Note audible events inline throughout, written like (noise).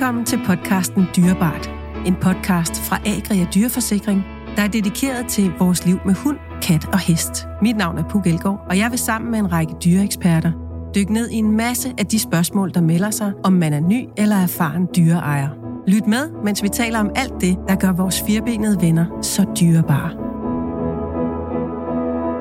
Velkommen til podcasten Dyrebart. En podcast fra Agria Dyreforsikring, der er dedikeret til vores liv med hund, kat og hest. Mit navn er Puk Elgård, og jeg vil sammen med en række dyreeksperter dykke ned i en masse af de spørgsmål, der melder sig, om man er ny eller erfaren dyreejer. Lyt med, mens vi taler om alt det, der gør vores firbenede venner så dyrebare.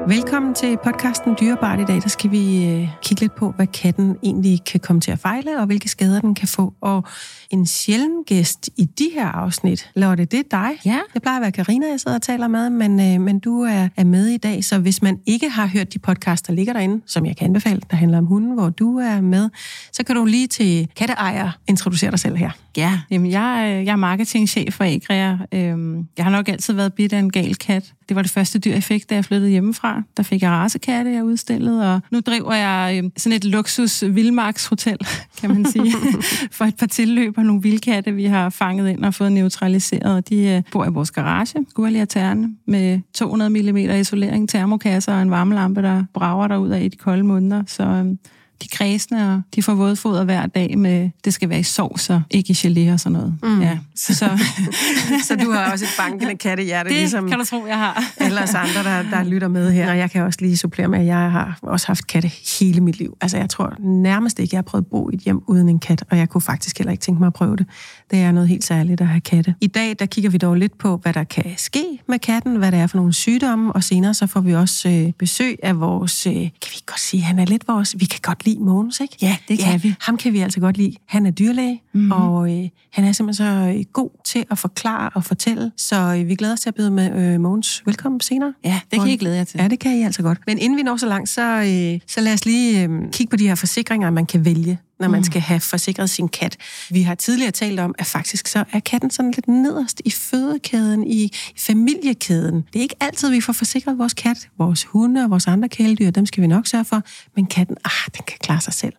Velkommen til podcasten Dyrebart i dag. Der skal vi øh, kigge lidt på, hvad katten egentlig kan komme til at fejle, og hvilke skader den kan få. Og en sjælden gæst i de her afsnit, Lotte, det er dig. Ja. Det plejer at være Karina, jeg sidder og taler med, men, øh, men du er, er med i dag. Så hvis man ikke har hørt de podcasts, der ligger derinde, som jeg kan anbefale, der handler om hunden, hvor du er med, så kan du lige til katteejer introducere dig selv her. Ja, jamen jeg, er- jeg er marketingchef for Agria. Øhm, Jeg har nok altid været bidt af en gal kat. Det var det første dyr, jeg fik, da jeg flyttede hjemmefra. Der fik jeg racekatte, jeg udstillede, og nu driver jeg øhm, sådan et luksus vildmarkshotel, (laughs) kan man sige, (laughs) for et par tilløb og nogle vildkatte, vi har fanget ind og fået neutraliseret. Og De øh, bor i vores garage, Gurlia Terne, med 200 mm isolering, termokasser og en varmelampe, der brager derud af i de kolde måneder. Så øhm, de kredsende, og de får vådfoder hver dag med, det skal være i sovs og ikke i gelé og sådan noget. Mm. Ja, (laughs) så, Så du har også et bankende kattehjerte, (laughs) det ligesom kan du tro, jeg har. (laughs) alle os andre, der, der lytter med her. Og jeg kan også lige supplere med, at jeg har også haft katte hele mit liv. Altså, jeg tror nærmest ikke, jeg har prøvet at bo i et hjem uden en kat, og jeg kunne faktisk heller ikke tænke mig at prøve det. Det er noget helt særligt at have katte. I dag, der kigger vi dog lidt på, hvad der kan ske med katten, hvad det er for nogle sygdomme, og senere så får vi også øh, besøg af vores, øh, kan vi godt sige, han er lidt vores, vi kan godt lide Mogens, ikke? Ja, det kan vi. Ham kan vi altså godt lide. Han er dyrlæge, mm-hmm. og øh, han er simpelthen så øh, god til at forklare og fortælle. Så øh, vi glæder os til at byde med øh, Mogens velkommen senere. Ja, det kan I glæde jer til. Ja, det kan I altså godt. Men inden vi når så langt, så, øh, så lad os lige øh, kigge på de her forsikringer, man kan vælge, når man skal have forsikret sin kat. Vi har tidligere talt om, at faktisk så er katten sådan lidt nederst i fødekæden, i, familiekæden. Det er ikke altid, vi får forsikret vores kat. Vores hunde og vores andre kæledyr, dem skal vi nok sørge for. Men katten, ah, den kan klare sig selv.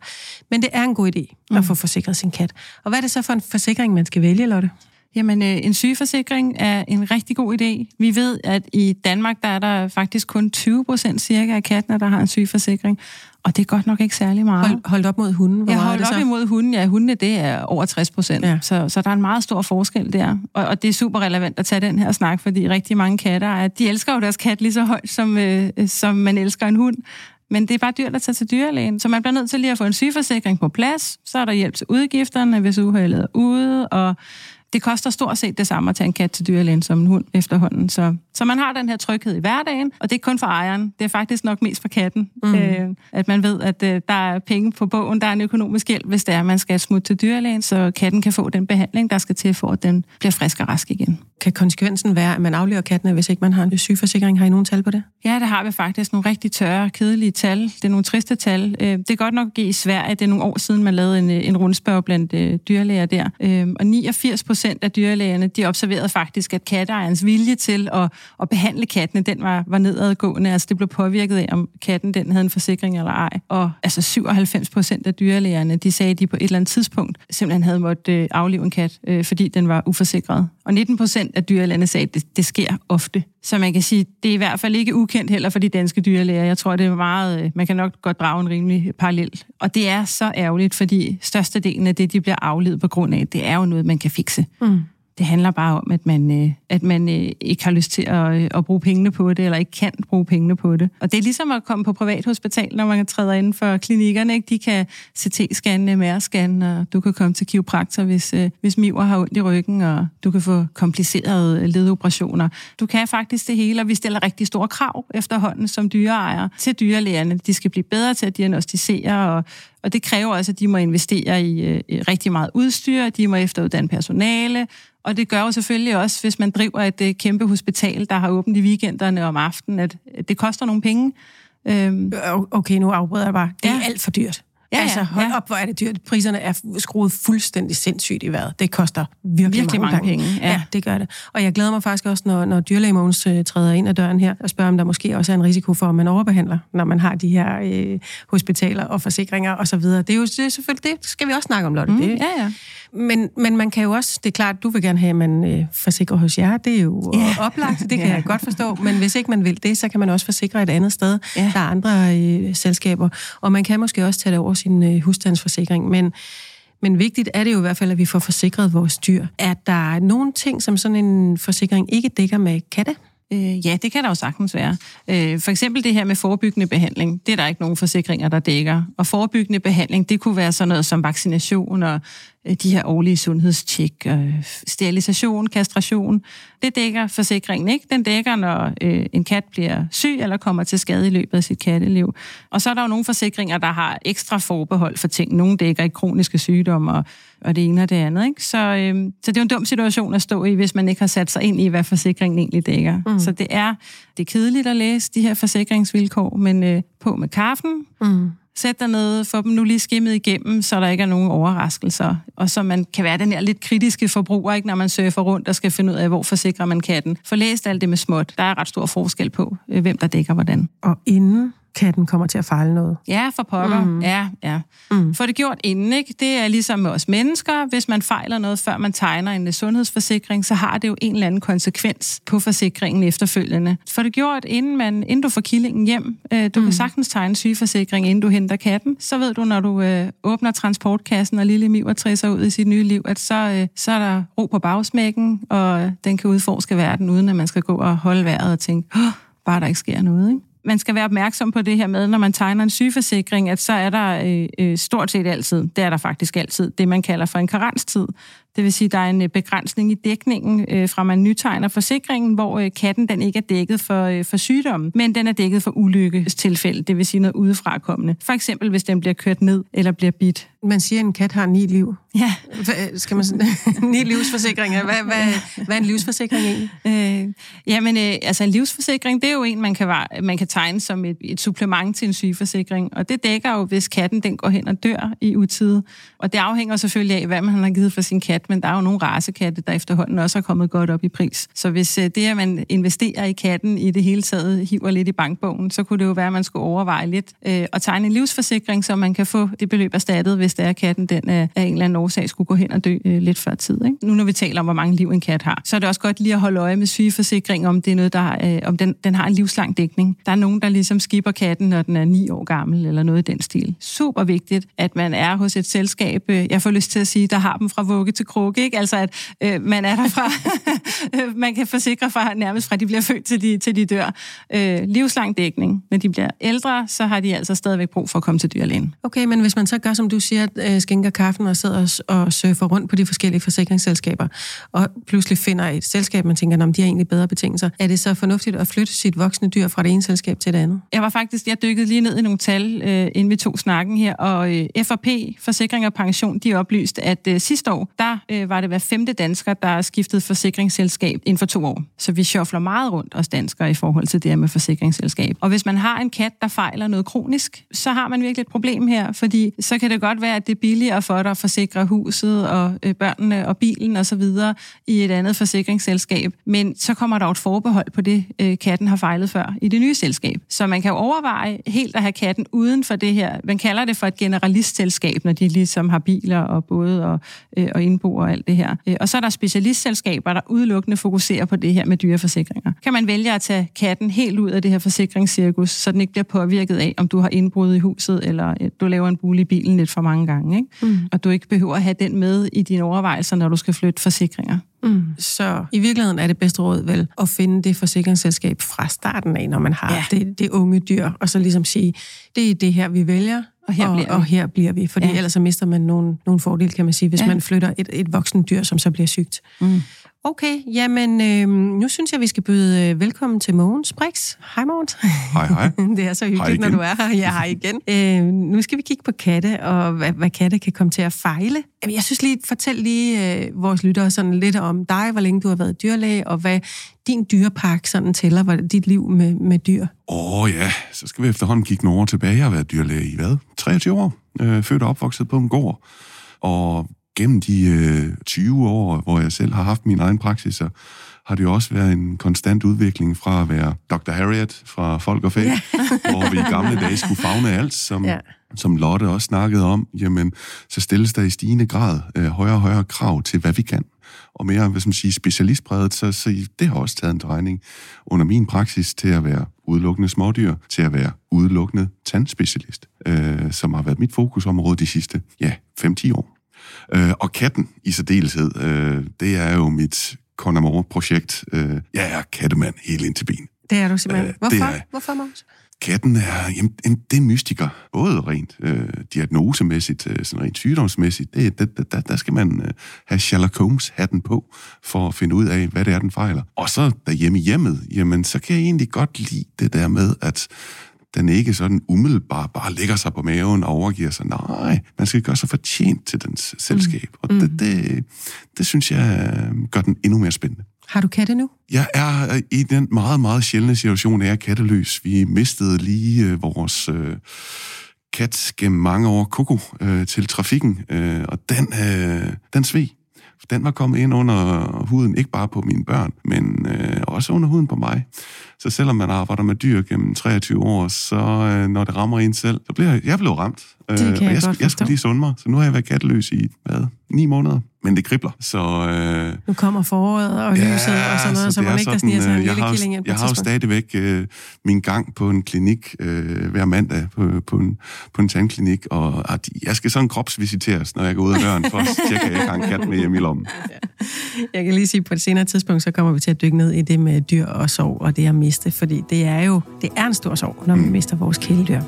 Men det er en god idé at få forsikret sin kat. Og hvad er det så for en forsikring, man skal vælge, Lotte? Jamen, øh, en sygeforsikring er en rigtig god idé. Vi ved, at i Danmark, der er der faktisk kun 20 procent cirka af kattene, der har en sygeforsikring. Og det er godt nok ikke særlig meget. Hold, holdt op mod hunden. Hvor Jeg er holdt op imod hunden. Ja, hundene, det er over 60 procent. Ja. Ja. Så, så der er en meget stor forskel der. Og, og det er super relevant at tage den her snak, fordi rigtig mange katter, er, de elsker jo deres kat lige så højt, som, øh, som man elsker en hund. Men det er bare dyrt at tage til dyrlægen. Så man bliver nødt til lige at få en sygeforsikring på plads. Så er der hjælp til udgifterne, hvis uheldet er ude. Og det koster stort set det samme at tage en kat til dyrlægen som en hund efterhånden. Så, så man har den her tryghed i hverdagen, og det er ikke kun for ejeren. Det er faktisk nok mest for katten. Mm. Øh, at man ved, at øh, der er penge på bogen, der er en økonomisk hjælp, hvis det er, at man skal smutte til dyrlægen, så katten kan få den behandling, der skal til for, at den bliver frisk og rask igen. Kan konsekvensen være, at man aflever kattene, hvis ikke man har en sygeforsikring? Har I nogen tal på det? Ja, der har vi faktisk nogle rigtig tørre, kedelige tal. Det er nogle triste tal. Øh, Det er godt nok i Sverige. Det er nogle år siden, man lavede en, øh, en rundspørg blandt øh, dyrlæger der. Øh, Og 89 procent af dyrlægerne, de observerede faktisk, at katteejernes vilje til at, at behandle kattene, den var, var nedadgående. Altså det blev påvirket af, om katten den havde en forsikring eller ej. Og altså 97 procent af dyrlægerne, de sagde, at de på et eller andet tidspunkt simpelthen havde måttet øh, aflive en kat, øh, fordi den var uforsikret. Og 19 procent af dyrlægerne sagde, at det, det sker ofte. Så man kan sige, det er i hvert fald ikke ukendt heller for de danske dyrlæger. Jeg tror, det er meget, øh, man kan nok godt drage en rimelig parallel. Og det er så ærgerligt, fordi størstedelen af det, de bliver afledt på grund af, det er jo noget, man kan fikse. Mm. Det handler bare om, at man, øh, at man øh, ikke har lyst til at, øh, at bruge pengene på det, eller ikke kan bruge pengene på det. Og det er ligesom at komme på privathospital, når man træder inden for klinikkerne. Ikke? De kan CT-scanne, MR-scanne, og du kan komme til kiropraktor, hvis, øh, hvis miver har ondt i ryggen, og du kan få komplicerede øh, ledoperationer. Du kan faktisk det hele, og vi stiller rigtig store krav efterhånden som dyreejere til dyrelægerne. De skal blive bedre til at diagnostisere, og, og det kræver også, at de må investere i, øh, i rigtig meget udstyr, de må efteruddanne personale, og det gør jo selvfølgelig også, hvis man driver et øh, kæmpe hospital, der har åbent i weekenderne om aftenen, at at det koster nogle penge. Øhm, Øh, Okay, nu afbryder jeg bare. Det er Ja. alt for dyrt. Ja, ja, altså, hold ja. op, hvor er det dyrt. Priserne er skruet fuldstændig sindssygt i vejret. Det koster virkelig, Virkelig mange penge, Ja. ja. ja, det gør det. Og jeg glæder mig faktisk også, når, når dyrlæge Mogens øh, træder ind ad døren her, og spørger, om der måske også er en risiko for, at man overbehandler, når man har de her øh, hospitaler og forsikringer osv. Det er jo det er selvfølgelig, det skal vi også snakke om, Lotte. mm, det, ja, ja. Men, men man kan jo også, det er klart, du vil gerne have, at man øh, forsikrer hos jer. Det er jo yeah. oplagt, det (laughs) kan Ja. jeg godt forstå. Men hvis ikke man vil det, så kan man også forsikre et andet sted. Ja. Der er andre øh, selskaber. Og man kan måske også tage det over sin øh, husstandsforsikring. Men, Men vigtigt er det jo i hvert fald, at vi får forsikret vores dyr. Er der nogle ting, som sådan en forsikring ikke dækker med katte? Øh, ja, det kan der jo sagtens være. Øh, for eksempel det her med forebyggende behandling, det er der ikke nogen forsikringer, der dækker. Og forebyggende behandling, det kunne være sådan noget som vaccination og de her årlige sundhedstjek, øh, sterilisation, kastration. Det dækker forsikringen ikke. Den dækker, når øh, en kat bliver syg eller kommer til skade i løbet af sit katteliv. Og så er der jo nogle forsikringer, der har ekstra forbehold for ting. Nogle dækker ikke kroniske sygdomme og, og det ene og det andet. Ikke? Så, øh, så det er jo en dum situation at stå i, hvis man ikke har sat sig ind i, hvad forsikringen egentlig dækker. Mm. Så det er, det er kedeligt at læse de her forsikringsvilkår, men øh, på med kaffen. Mm Sæt dig ned, få dem nu lige skimmet igennem, så der ikke er nogen overraskelser. Og så man kan være den her lidt kritiske forbruger, ikke, når man surfer rundt og skal finde ud af, hvor forsikrer man katten. Få læst alt det med småt. Der er ret stor forskel på, øh, hvem der dækker hvordan. Og inden katten kommer til at fejle noget. Ja, for pokker. Mm. Ja, ja. Mm. For det gjort inden, ikke? Det er ligesom med os mennesker. Hvis man fejler noget, før man tegner en sundhedsforsikring, så har det jo en eller anden konsekvens på forsikringen efterfølgende. For det gjort, inden, man, inden du får killingen hjem, øh, du mm. kan sagtens tegne sygeforsikring, inden du henter katten, så ved du, når du øh, åbner transportkassen, og lille Miv træsser ud i sit nye liv, at så, øh, så er der ro på bagsmækken, og den kan udforske verden, uden at man skal gå og holde vejret og tænke, oh, bare der ikke sker noget, ikke? Man skal være opmærksom på det her med, når man tegner en sygeforsikring, at så er der øh, øh stort set altid, det er der faktisk altid, det man kalder for en karenstid. Det vil sige, at der er en øh, begrænsning i dækningen øh, fra man nytegner forsikringen, hvor øh, katten den ikke er dækket for, øh, for sygdom, men den er dækket for ulykkestilfælde, det vil sige noget udefrakommende. For eksempel, hvis den bliver kørt ned eller bliver bidt. Man siger, at en kat har ni liv. Ja. Hvad, skal man sådan, (laughs) ni livsforsikringer. Hvad, hvad, hvad er en livsforsikring egentlig? Øh, jamen, øh, altså en livsforsikring, det er jo en, man kan, man kan tegne som et, et supplement til en sygeforsikring, og det dækker jo, hvis katten den går hen og dør i utide. Og det afhænger selvfølgelig af, hvad man har givet for sin kat, men der er jo nogle rasekatte, der efterhånden også er kommet godt op i pris. Så hvis øh, det, at man investerer i katten i det hele taget, hiver lidt i bankbogen, så kunne det jo være, at man skulle overveje lidt øh, at tegne en livsforsikring, så man kan få det beløb erstattet, hvis det er, at katten den øh, af en eller anden årsag skulle gå hen og dø øh, lidt før tid. Ikke? Nu når vi taler om, hvor mange liv en kat har, så er det også godt lige at holde øje med sygeforsikring, om det er noget, der øh, om den, den har en livslang dækning. Der er nogen, der ligesom skipper katten, når den er ni år gammel, eller noget i den stil. Super vigtigt, at man er hos et selskab, øh, jeg får lyst til at sige, der har dem fra vugge til krukke, ikke? Altså, at øh, man er derfra, (laughs) man kan forsikre fra nærmest fra, de bliver født til de, til de dør. Øh, livslang dækning. Når de bliver ældre, så har de altså stadigvæk brug for at komme til dyrlægen. Okay, men hvis man så gør, som du siger, øh, skænker kaffen og sidder og, og surfer rundt på de forskellige forsikringsselskaber, og pludselig finder et selskab, man tænker, om de har egentlig bedre betingelser, er det så fornuftigt at flytte sit voksne dyr fra det ene selskab til det andet? Jeg var faktisk, jeg dykkede lige ned i nogle tal, øh, inden vi tog snakken her, og øh, FRP, Forsikring og Pension, de oplyste, at øh, sidste år, der øh, var det hver femte dansker, der skiftede forsikringsselskab inden for to år. Så vi sjofler meget rundt os danskere i forhold til det her med forsikringsselskab. Og hvis man har en kat, der fejler noget kronisk, så har man virkelig et problem her, fordi så kan det godt være, at det er billigere for dig at forsikre huset og øh, børnene og bilen og så videre i et andet forsikringsselskab. Men så kommer der et forbehold på det, øh, katten har fejlet før i det nye selskab. Så man kan jo overveje helt at have katten uden for det her. Man kalder det for et generalistselskab, når de ligesom har biler og både og, øh, og indbo og alt det her. Øh, og så er der specialistselskaber, der udelukkende fokuserer på det her med dyreforsikringer. Kan man vælge at tage katten helt ud af det her forsikringscirkus, så den ikke bliver påvirket af, om du har indbrud i huset, eller øh, du laver en bule i bilen lidt for mange gange. Ikke? Mm. Og du ikke behøver at have den med i dine overvejelser, når du skal flytte forsikringer. Mm. Så i virkeligheden er det bedste råd vel at finde det forsikringsselskab fra starten af, når man har ja. det, det unge dyr, og så ligesom sige, det er det her, vi vælger, og her, og, bliver, vi. og her bliver vi. Fordi ja. ellers så mister man nogle, nogle fordele, kan man sige, hvis ja. man flytter et, et voksen dyr, som så bliver sygt. Mm. Okay, jamen øh, nu synes jeg, vi skal byde øh, velkommen til Mogens Brix. Hej Mogens. Hej, hej. (laughs) det er så hyggeligt, når du er her. Ja, hej igen. Øh, nu skal vi kigge på katte, og hvad, hvad katte kan komme til at fejle. Jeg synes lige, fortæl lige øh, vores lyttere sådan lidt om dig, hvor længe du har været dyrlæge, og hvad din dyrepark sådan tæller, hvad dit liv med, med dyr. Åh oh, ja, så skal vi efterhånden kigge nogle år tilbage. Jeg har været dyrlæge i hvad? 23 år. Øh, født og opvokset på en gård. Og gennem de øh, 20 år, hvor jeg selv har haft min egen praksis, så har det jo også været en konstant udvikling fra at være Dr. Harriet fra Folk og Fæ, ja. hvor vi i gamle dage skulle fagne alt, som, ja. som Lotte også snakkede om, jamen, så stilles der i stigende grad øh, højere og højere krav til, hvad vi kan. Og mere, hvad man siger, specialistbredet, så, så det har også taget en drejning under min praksis til at være udelukkende smådyr, til at være udelukkende tandspecialist, øh, som har været mit fokusområde de sidste, ja, 5-10 år. Øh, og katten i særdeleshed, øh, det er jo mit Conamore-projekt. Øh, jeg er kattemand helt ind til ben. Det er du simpelthen. Øh, Hvorfor? Er, Hvorfor, Mås? Katten er, jamen, det er mystiker. Både rent øh, diagnosemæssigt, øh, sådan rent sygdomsmæssigt. Det, det, der, der skal man øh, have Sherlock Holmes-hatten på, for at finde ud af, hvad det er, den fejler. Og så derhjemme i hjemmet, jamen, så kan jeg egentlig godt lide det der med, at den ikke sådan umiddelbart bare lægger sig på maven og overgiver sig. Nej, man skal gøre sig fortjent til dens selskab. Mm. Og det, mm. det, det synes jeg øh, gør den endnu mere spændende. Har du katte nu? Jeg er øh, i den meget, meget sjældne situation, at jeg er katteløs. Vi mistede lige øh, vores øh, kat gennem mange år, Coco, øh, til trafikken, øh, og den, øh, den sved. Den var kommet ind under huden, ikke bare på mine børn, men øh, også under huden på mig. Så selvom man arbejder med dyr gennem 23 år, så øh, når det rammer en selv, så bliver jeg, jeg blev ramt. Det kan øh, jeg, jeg, godt jeg skulle lige sunde mig, så nu har jeg været katteløs i, hvad, ni måneder men det kribler. Så, øh, nu kommer foråret og lyset ja, og sådan noget, så, så man ikke der sniger sig en øh, lille har, killing Jeg har jo stadigvæk øh, min gang på en klinik øh, hver mandag på, på, en, på en tandklinik, og at jeg skal sådan kropsvisiteres, når jeg går ud af døren, for at tjekke, at jeg har en kat med hjemme i lommen. (laughs) Jeg kan lige sige, at på et senere tidspunkt, så kommer vi til at dykke ned i det med dyr og sorg, og det at miste, fordi det er jo det er en stor sorg, når vi mm. mister vores kæledyr.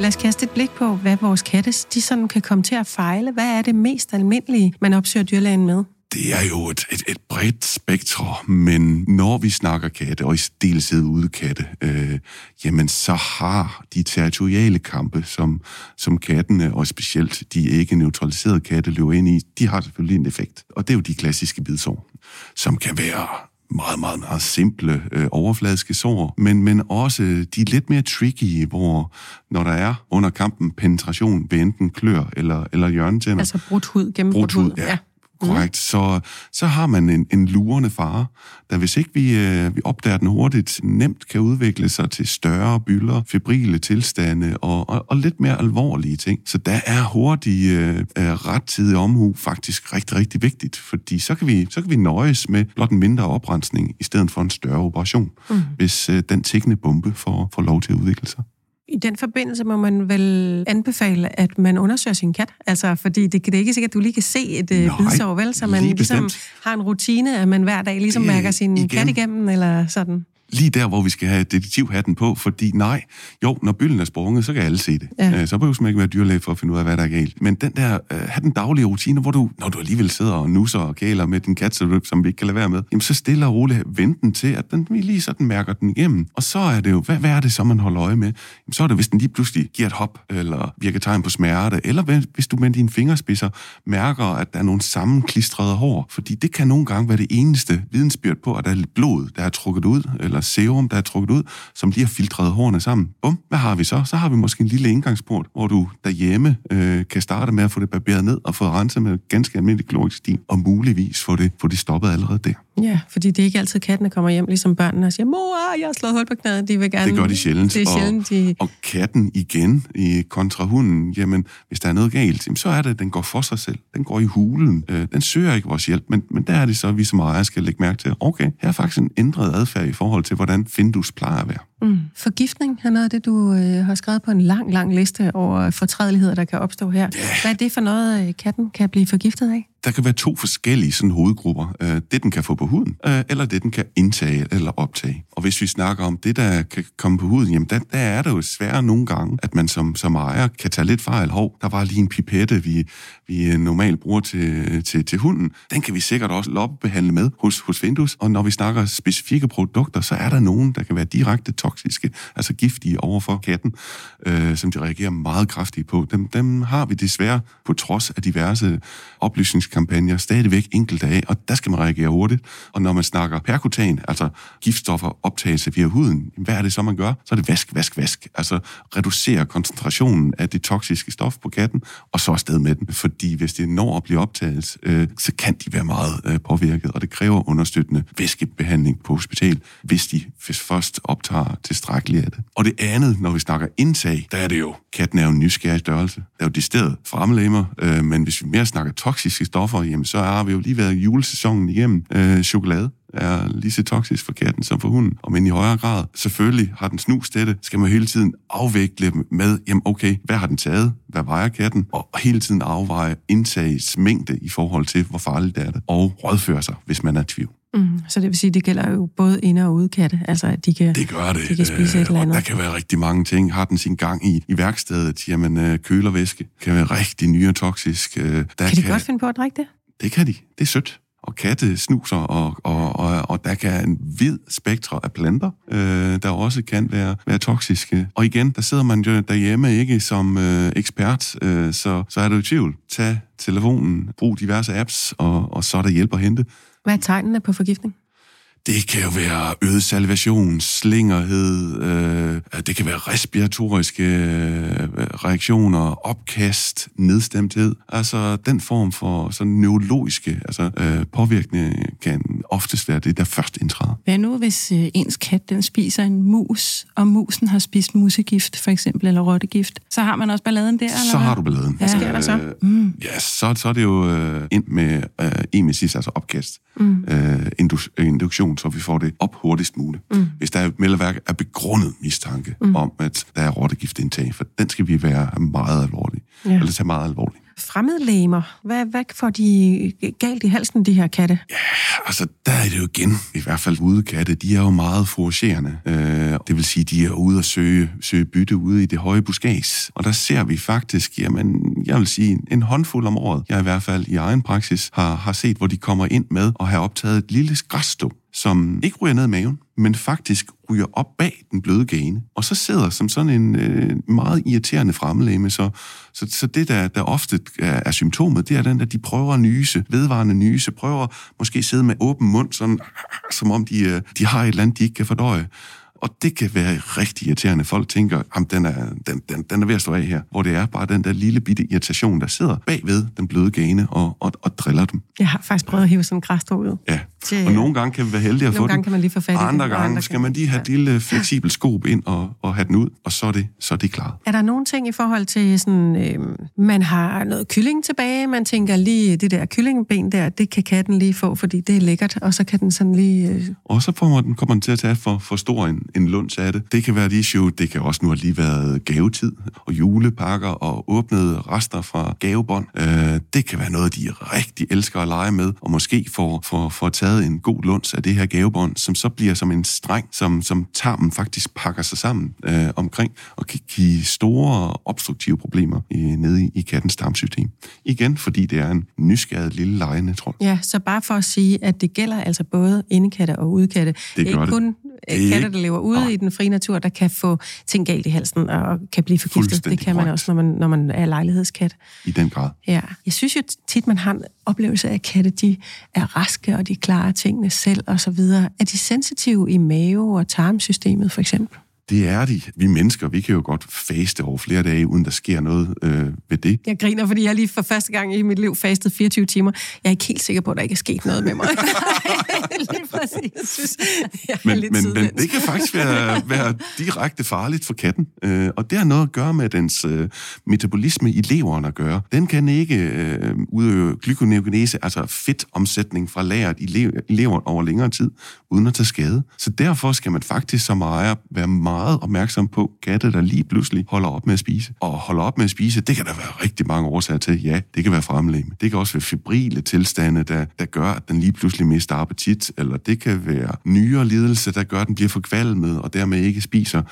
Lad os kaste et blik på, hvad vores katte de sådan kan komme til at fejle. Hvad er det mest almindelige, man opsøger dyrlægen med? Det er jo et, et, et bredt spektrum, men når vi snakker katte, og i deltid ude katte, øh, jamen så har de territoriale kampe, som, som kattene, og specielt de ikke neutraliserede katte løber ind i, de har selvfølgelig en effekt. Og det er jo de klassiske bidsår, som kan være meget, meget, meget simple øh, overfladiske sår, men, men også de lidt mere tricky, hvor når der er under kampen penetration ved enten klør eller, eller hjørnetænder. Altså brudt hud, gennembrudt hud. Ja. ja. Korrekt. Mm. Så, så har man en, en lurende fare, der hvis ikke vi, øh, vi opdager den hurtigt, nemt kan udvikle sig til større bylder, febrile tilstande og, og, og lidt mere alvorlige ting. Så der er hurtig, øh, rettidig omhu faktisk rigtig, rigtig vigtigt, fordi så kan vi, så kan vi nøjes med blot en mindre oprensning i stedet for en større operation, mm. hvis øh, den tækkende bombe får, får lov til at udvikle sig. I den forbindelse må man vel anbefale, at man undersøger sin kat. Altså, fordi det, det er ikke sikkert, at du lige kan se et øh, bidsår, vel? Så man ligesom har en rutine, at man hver dag ligesom mærker sin igen. kat igennem, eller sådan lige der, hvor vi skal have detektivhatten på, fordi nej, jo, når bylden er sprunget, så kan alle se det. Ja. Øh, så behøver man ikke være dyrlæge for at finde ud af, hvad der er galt. Men den der, uh, have den daglige rutine, hvor du, når du alligevel sidder og nusser og kæler med din kat, som vi ikke kan lade være med, jamen så stille og roligt vente den til, at den lige sådan mærker den igennem. Og så er det jo, hvad, hvad er det så, man holder øje med? Jamen, så er det, hvis den lige pludselig giver et hop, eller virker tegn på smerte, eller hvis du med dine fingerspidser mærker, at der er nogle sammenklistrede hår. Fordi det kan nogle gange være det eneste vidensbyrd på, at der er blod, der er trukket ud, eller eller serum, der er trukket ud, som lige har filtreret hårene sammen. Bum, hvad har vi så? Så har vi måske en lille indgangsport, hvor du derhjemme øh, kan starte med at få det barberet ned og få renset med ganske almindelig kloristin, og muligvis få det, få det stoppet allerede der. Ja, fordi det er ikke altid kattene kommer hjem, ligesom børnene, og siger, mor, jeg har slået hul på knæet, de vil gerne... Det gør de sjældent. Det er sjældent, de... og, og katten igen i kontra hunden, jamen, hvis der er noget galt, så er det, at den går for sig selv. Den går i hulen. Øh, den søger ikke vores hjælp, men, men der er det så, at vi som ejere skal lægge mærke til, okay, her er faktisk en ændret adfærd i forhold til, hvordan Findus plejer at være. Mm. Forgiftning er noget af det, du øh, har skrevet på en lang, lang liste over fortrædeligheder, der kan opstå her. Yeah. Hvad er det for noget, øh, katten kan blive forgiftet af? Der kan være to forskellige sådan, hovedgrupper. Øh, det, den kan få på huden, øh, eller det, den kan indtage eller optage. Og hvis vi snakker om det, der kan komme på huden, jamen der, der er det jo svært nogle gange, at man som, som ejer kan tage lidt fejl. Hov, der var lige en pipette, vi, vi normalt bruger til, til, til hunden. Den kan vi sikkert også loppebehandle med hos, hos Findus. Og når vi snakker specifikke produkter, så er der nogen, der kan være direkte toksiske, altså giftige overfor katten, øh, som de reagerer meget kraftigt på. Dem, dem har vi desværre, på trods af diverse oplysningskampagner, stadigvæk enkelte af, og der skal man reagere hurtigt. Og når man snakker perkutan, altså giftstoffer optagelse via huden, hvad er det så, man gør? Så er det vask, vask, vask. Altså reducere koncentrationen af det toksiske stof på katten, og så afsted med den. Fordi hvis det når at blive optaget, øh, så kan de være meget øh, påvirket, og det kræver understøttende væskebehandling på hospital, hvis de først optager tilstrækkeligt af det. Og det andet, når vi snakker indtag, der er det jo, katten er jo en nysgerrig størrelse. Der er jo distilleret fremlemmer, øh, men hvis vi mere snakker toksiske stoffer, jamen så har vi jo lige været julesæsonen igennem. Øh, chokolade er lige så toksisk for katten som for hunden, og men i højere grad. Selvfølgelig har den snus det, skal man hele tiden afvikle med, jamen okay, hvad har den taget? Hvad vejer katten? Og hele tiden afveje indtagets mængde i forhold til, hvor farligt det er det, og rådføre sig, hvis man er i tvivl. Mm, så det vil sige, det gælder jo både inde- og udkatte, altså at de kan, det gør det. de kan spise et eller andet. Og der kan være rigtig mange ting. Har den sin gang i, i værkstedet, jamen øh, kølervæske kan være rigtig nyetoksisk. Øh, der kan de kan, godt finde på at drikke det? Det kan de. Det er sødt og katte snuser, og, og, og, og der kan en vid spektre af planter, øh, der også kan være, være toksiske. Og igen, der sidder man jo derhjemme ikke som øh, ekspert, øh, så, så er du i tvivl. Tag telefonen, brug diverse apps, og, og så er der hjælp at hente. Hvad er tegnene på forgiftning? Det kan jo være øget salivation, slingerhed, øh, det kan være respiratoriske øh, reaktioner, opkast, nedstemthed. Altså den form for sådan neurologiske altså, øh, påvirkning kan oftest være det, der først indtræder. Hvad nu, hvis øh, ens kat den spiser en mus, og musen har spist musegift, for eksempel, eller rottegift? Så har man også balladen der, eller Så har du balladen. Hvad sker der så? Øh, mm. Ja, så, så er det jo øh, ind med øh, emesis, altså opkast. Mm. Øh, indu- induktion, så vi får det op hurtigst muligt. Mm. Hvis der er mellemværk er begrundet mistanke mm. om, at der er rottegiftindtag, for den skal vi være meget alvorlig. Ja. Eller tage meget alvorligt. Fremmedlæmer, hvad, hvad får de galt i halsen, de her katte? Ja, altså der er det jo igen, i hvert fald udekatte, de er jo meget foragerende. Øh, det vil sige, de er ude og søge, søge bytte ude i det høje buskads. Og der ser vi faktisk, jamen, jeg vil sige, en håndfuld om året. Jeg i hvert fald i egen praksis har, har set, hvor de kommer ind med og har optaget et lille græsstå, som ikke ryger ned i maven, men faktisk ryger op bag den bløde gane, og så sidder som sådan en øh, meget irriterende fremlæme. Så, så, så det, der, der ofte er, er symptomet, det er den, at de prøver at nyse, vedvarende nyse, prøver måske sidde med åben mund, sådan, som om de, øh, de har et eller andet, de ikke kan fordøje. Og det kan være rigtig irriterende. Folk tænker, at den er, den, den, den er ved at stå af her. Hvor det er bare den der lille bitte irritation, der sidder bagved den bløde gane og, og, og driller dem. Jeg har faktisk prøvet at hive sådan en græsstrå ud. Ja, det, og nogle gange kan vi være heldige at få den. Nogle gange kan man lige få fat i Andre gange andre skal man lige have et lille fleksibel skob ind og, og have den ud, og så er det, så er det klar. Er der nogle ting i forhold til sådan, øh, man har noget kylling tilbage, man tænker lige, det der kyllingben der, det kan katten lige få, fordi det er lækkert, og så kan den sådan lige... Øh... Og så får man, kommer den til at tage for, for stor en, en lunds af det. Det kan være et issue, det kan også nu have lige været gavetid, og julepakker og åbnede rester fra gavebånd. Øh, det kan være noget, de rigtig elsker at lege med, og måske får, får, får taget en god lunds af det her gavebånd, som så bliver som en streng, som, som tarmen faktisk pakker sig sammen øh, omkring, og kan give store obstruktive problemer i, nede i, i kattens tarmsystem. Igen, fordi det er en nysgerrig lille lejende, tror jeg. Ja, så bare for at sige, at det gælder altså både indekatte og udkatte. Det gør ikke det. kun Det er katte, der lever ude Nej. i den frie natur, der kan få ting galt i halsen og kan blive forgiftet. Det kan man også, når man, når man er lejlighedskat. I den grad. Ja. Jeg synes jo tit, man har oplevelse af, at katte de er raske, og de klarer tingene selv og så videre. Er de sensitive i mave- og tarmsystemet for eksempel? Det er de. Vi mennesker, vi kan jo godt faste over flere dage, uden der sker noget øh, ved det. Jeg griner, fordi jeg lige for første gang i mit liv fastet 24 timer. Jeg er ikke helt sikker på, at der ikke er sket noget med mig. (laughs) lige præcis. Jeg synes, jeg Men, lidt men, men sidelæns. det kan faktisk være, være direkte farligt for katten. Øh, og det har noget at gøre med dens øh, metabolisme i leveren at gøre. Den kan ikke øh, udøve glykoneogenese, altså fedtomsætning fra lageret i, le- i leveren over længere tid, uden at tage skade. Så derfor skal man faktisk som ejer være meget opmærksom på katte, der lige pludselig holder op med at spise. Og holder op med at spise, det kan der være rigtig mange årsager til. Ja, det kan være fremlæme. Det kan også være febrile tilstande, der, der gør, at den lige pludselig mister appetit, eller det kan være nyere lidelse, der gør, at den bliver forkvalmet og dermed ikke spiser.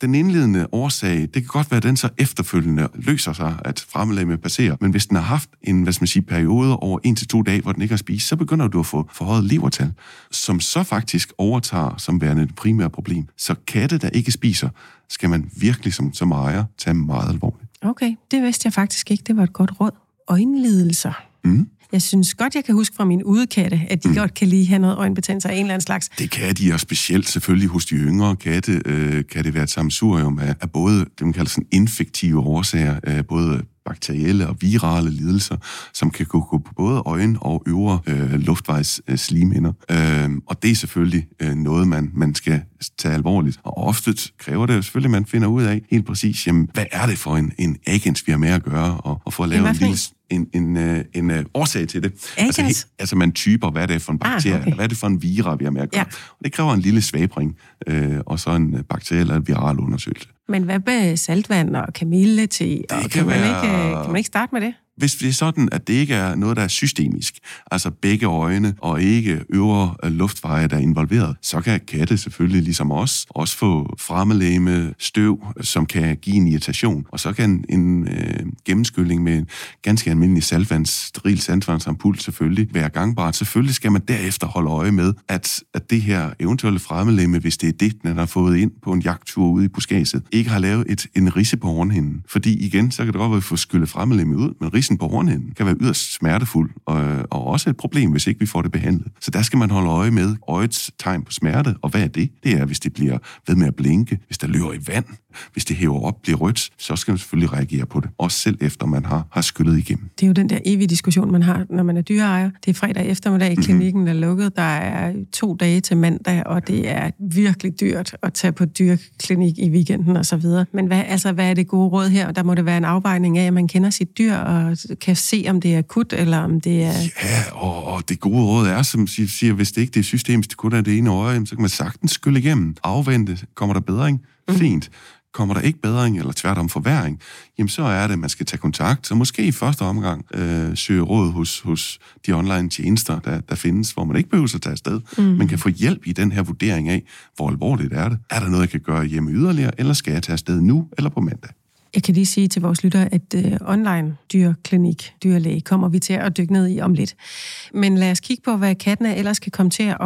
Den indledende årsag, det kan godt være, at den så efterfølgende løser sig, at fremlæme passerer. Men hvis den har haft en, hvad skal man sige, periode over en til to dage, hvor den ikke har spist, så begynder du at få forhøjet levertal, som så faktisk overtager som værende det primære problem. Så katte, der ikke spiser, skal man virkelig som, som ejer tage meget alvorligt. Okay, det vidste jeg faktisk ikke. Det var et godt råd. Øjenlidelser. Mm. Jeg synes godt, jeg kan huske fra mine udekatte, at de mm. godt kan lige have noget øjenbetændelse af en eller anden slags. Det kan de, og specielt selvfølgelig hos de yngre katte, øh, kan det være et sammensurium af, af både det, man kalder sådan infektive årsager, øh, både bakterielle og virale lidelser, som kan gå på både øjen og øvre øh, luftvejs øh, slimhinder. Øh, og det er selvfølgelig øh, noget, man, man skal tage alvorligt. Og ofte kræver det jo selvfølgelig, at man finder ud af helt præcis, jamen, hvad er det for en, en agens, vi har med at gøre, og, og få at lave en lille en, en, en, en uh, årsag til det. Altså, he, altså man typer, hvad det er for en ah, bakterie, ah, okay. hvad er det for en vira, vi har med at gøre. Ja. Og det kræver en lille svabring, øh, og så en bakteriel eller viral undersøgelse. Men hvad med saltvand og kamille til? Det kan, kan, man være... ikke, kan man ikke starte med det? Hvis det er sådan, at det ikke er noget, der er systemisk, altså begge øjne og ikke øvre øh, luftveje, der er involveret, så kan katte selvfølgelig ligesom os også få fremmelæme støv, som kan give en irritation. Og så kan en øh, gennemskylling med en ganske almindelig saltvands, steril saltvandsampul selvfølgelig være gangbart. Selvfølgelig skal man derefter holde øje med, at, at det her eventuelle fremmelæme, hvis det er det, den har fået ind på en jagttur ude i buskaget, ikke har lavet et, en risse på hornhinden. Fordi igen, så kan det godt være, at vi får skyllet fremmelæme ud, men rissen på hornhinden kan være yderst smertefuld, og, og også et problem, hvis ikke vi får det behandlet. Så der skal man holde øje med øjets tegn på smerte, og hvad er det? Det er, hvis det bliver ved med at blinke, hvis der løber i vand, hvis det hæver op, bliver rødt, så skal man selvfølgelig reagere på det. Også selv efter man har, har skyllet igennem. Det er jo den der evige diskussion, man har, når man er dyreejer. Det er fredag eftermiddag, mm-hmm. klinikken er lukket, der er to dage til mandag, og det er virkelig dyrt at tage på dyrklinik i weekenden og så videre. Men hvad, altså, hvad er det gode råd her? Der må det være en afvejning af, at man kender sit dyr og kan se, om det er akut, eller om det er... Ja, og, og det gode råd er, som siger, hvis det ikke det er systemisk, det kun er det ene øje, så kan man sagtens skylle igennem. Afvente, kommer der bedring? Mm. Fint. Kommer der ikke bedring, eller tværtom forværing, jamen så er det, at man skal tage kontakt, så måske i første omgang øh, søge råd hos, hos de online tjenester, der, der findes, hvor man ikke behøver at tage afsted. Mm. Man kan få hjælp i den her vurdering af, hvor alvorligt er det. Er der noget, jeg kan gøre hjemme yderligere, eller skal jeg tage afsted nu eller på mandag? Jeg kan lige sige til vores lyttere, at uh, online dyrklinik, dyrlæge, kommer vi til at dykke ned i om lidt. Men lad os kigge på, hvad kattene ellers kan komme til at,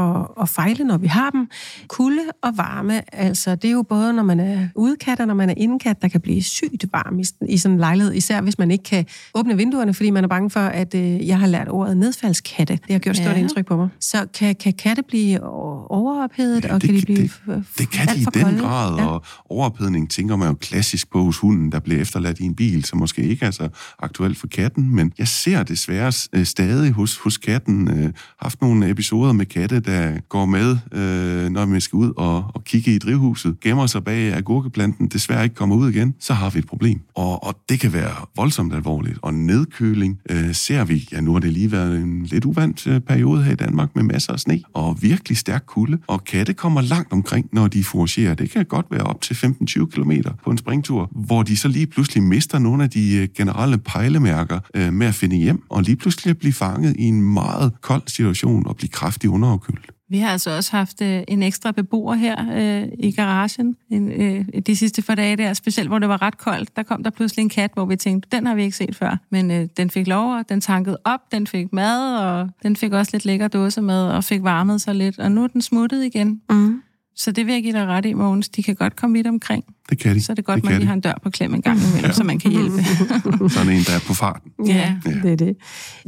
at fejle, når vi har dem. Kulde og varme, altså det er jo både, når man er udekat og når man er indekat, der kan blive sygt varm i, i sådan en lejlighed, især hvis man ikke kan åbne vinduerne, fordi man er bange for, at uh, jeg har lært ordet nedfaldskatte. Det har gjort stort ja. indtryk på mig. Så kan, kan katte blive overophedet, ja, og det, kan de blive det, det kan de i den kolde? grad, ja. og overophedning tænker man jo klassisk på hos hunden, der bliver efterladt i en bil, som måske ikke er så aktuelt for katten, men jeg ser desværre øh, stadig hos, hos katten øh, haft nogle episoder med katte, der går med, øh, når vi skal ud og, og kigge i drivhuset, gemmer sig bag agurkeplanten, desværre ikke kommer ud igen, så har vi et problem. Og, og det kan være voldsomt alvorligt. Og nedkøling øh, ser vi, ja nu har det lige været en lidt uvandt øh, periode her i Danmark med masser af sne, og virkelig stærk kulde, og katte kommer langt omkring, når de foragerer. Det kan godt være op til 15-20 km på en springtur, hvor de så lige pludselig mister nogle af de øh, generelle pejlemærker øh, med at finde hjem, og lige pludselig blive fanget i en meget kold situation og blive kraftigt underafkølet. Vi har altså også haft øh, en ekstra beboer her øh, i garagen en, øh, de sidste par dage der, specielt hvor det var ret koldt. Der kom der pludselig en kat, hvor vi tænkte, den har vi ikke set før. Men øh, den fik lov, og den tankede op, den fik mad, og den fik også lidt lækker dåse med, og fik varmet sig lidt. Og nu er den smuttet igen. Mm. Så det vil jeg give dig ret i, Mogens. De kan godt komme vidt omkring. Det kan de. Så er det godt, det man lige har en dør på klem en gang imellem, ja. så man kan hjælpe. (laughs) Sådan en, der er på farten. Ja, ja. det er det.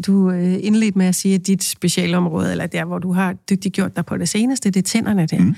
Du øh, indledte med at sige, at dit specialområde, eller der, hvor du har dygtiggjort dig på det seneste, det er tænderne der. Mm.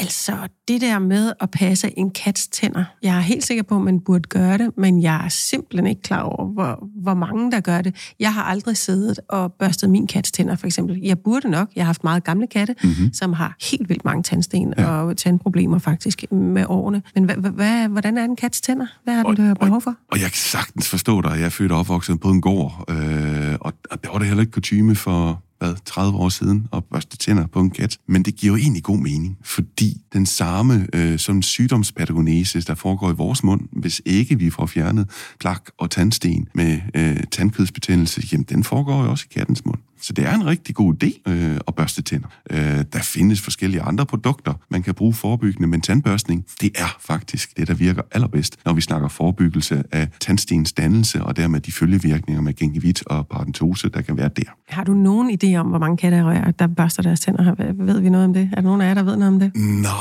Altså, det der med at passe en kats tænder, jeg er helt sikker på, at man burde gøre det, men jeg er simpelthen ikke klar over, hvor, hvor mange der gør det. Jeg har aldrig siddet og børstet min kats tænder, for eksempel. Jeg burde nok. Jeg har haft meget gamle katte, mm-hmm. som har helt vildt mange tandsten ja. og tandproblemer faktisk med årene. Men h- h- hvordan er en kats tænder? Hvad har du behov for? Og, og jeg kan sagtens forstå dig. Jeg er født og opvokset på en gård, øh, og, og der var det heller ikke kutume for hvad, 30 år siden og børste tænder på en kat. Men det giver jo egentlig god mening, fordi den samme øh, som sygdomspatagonese, der foregår i vores mund, hvis ikke vi får fjernet plak og tandsten med øh, tandkødsbetændelse, jamen den foregår jo også i kattens mund. Så det er en rigtig god idé øh, at børste tænder. Øh, der findes forskellige andre produkter, man kan bruge forebyggende, men tandbørstning, det er faktisk det, der virker allerbedst, når vi snakker forebyggelse af tandstens dannelse, og dermed de følgevirkninger med gengivit og paradentose, der kan være der. Har du nogen idé om, hvor mange katte, der børster deres tænder? Ved vi noget om det? Er der nogen af jer, der ved noget om det? Nej,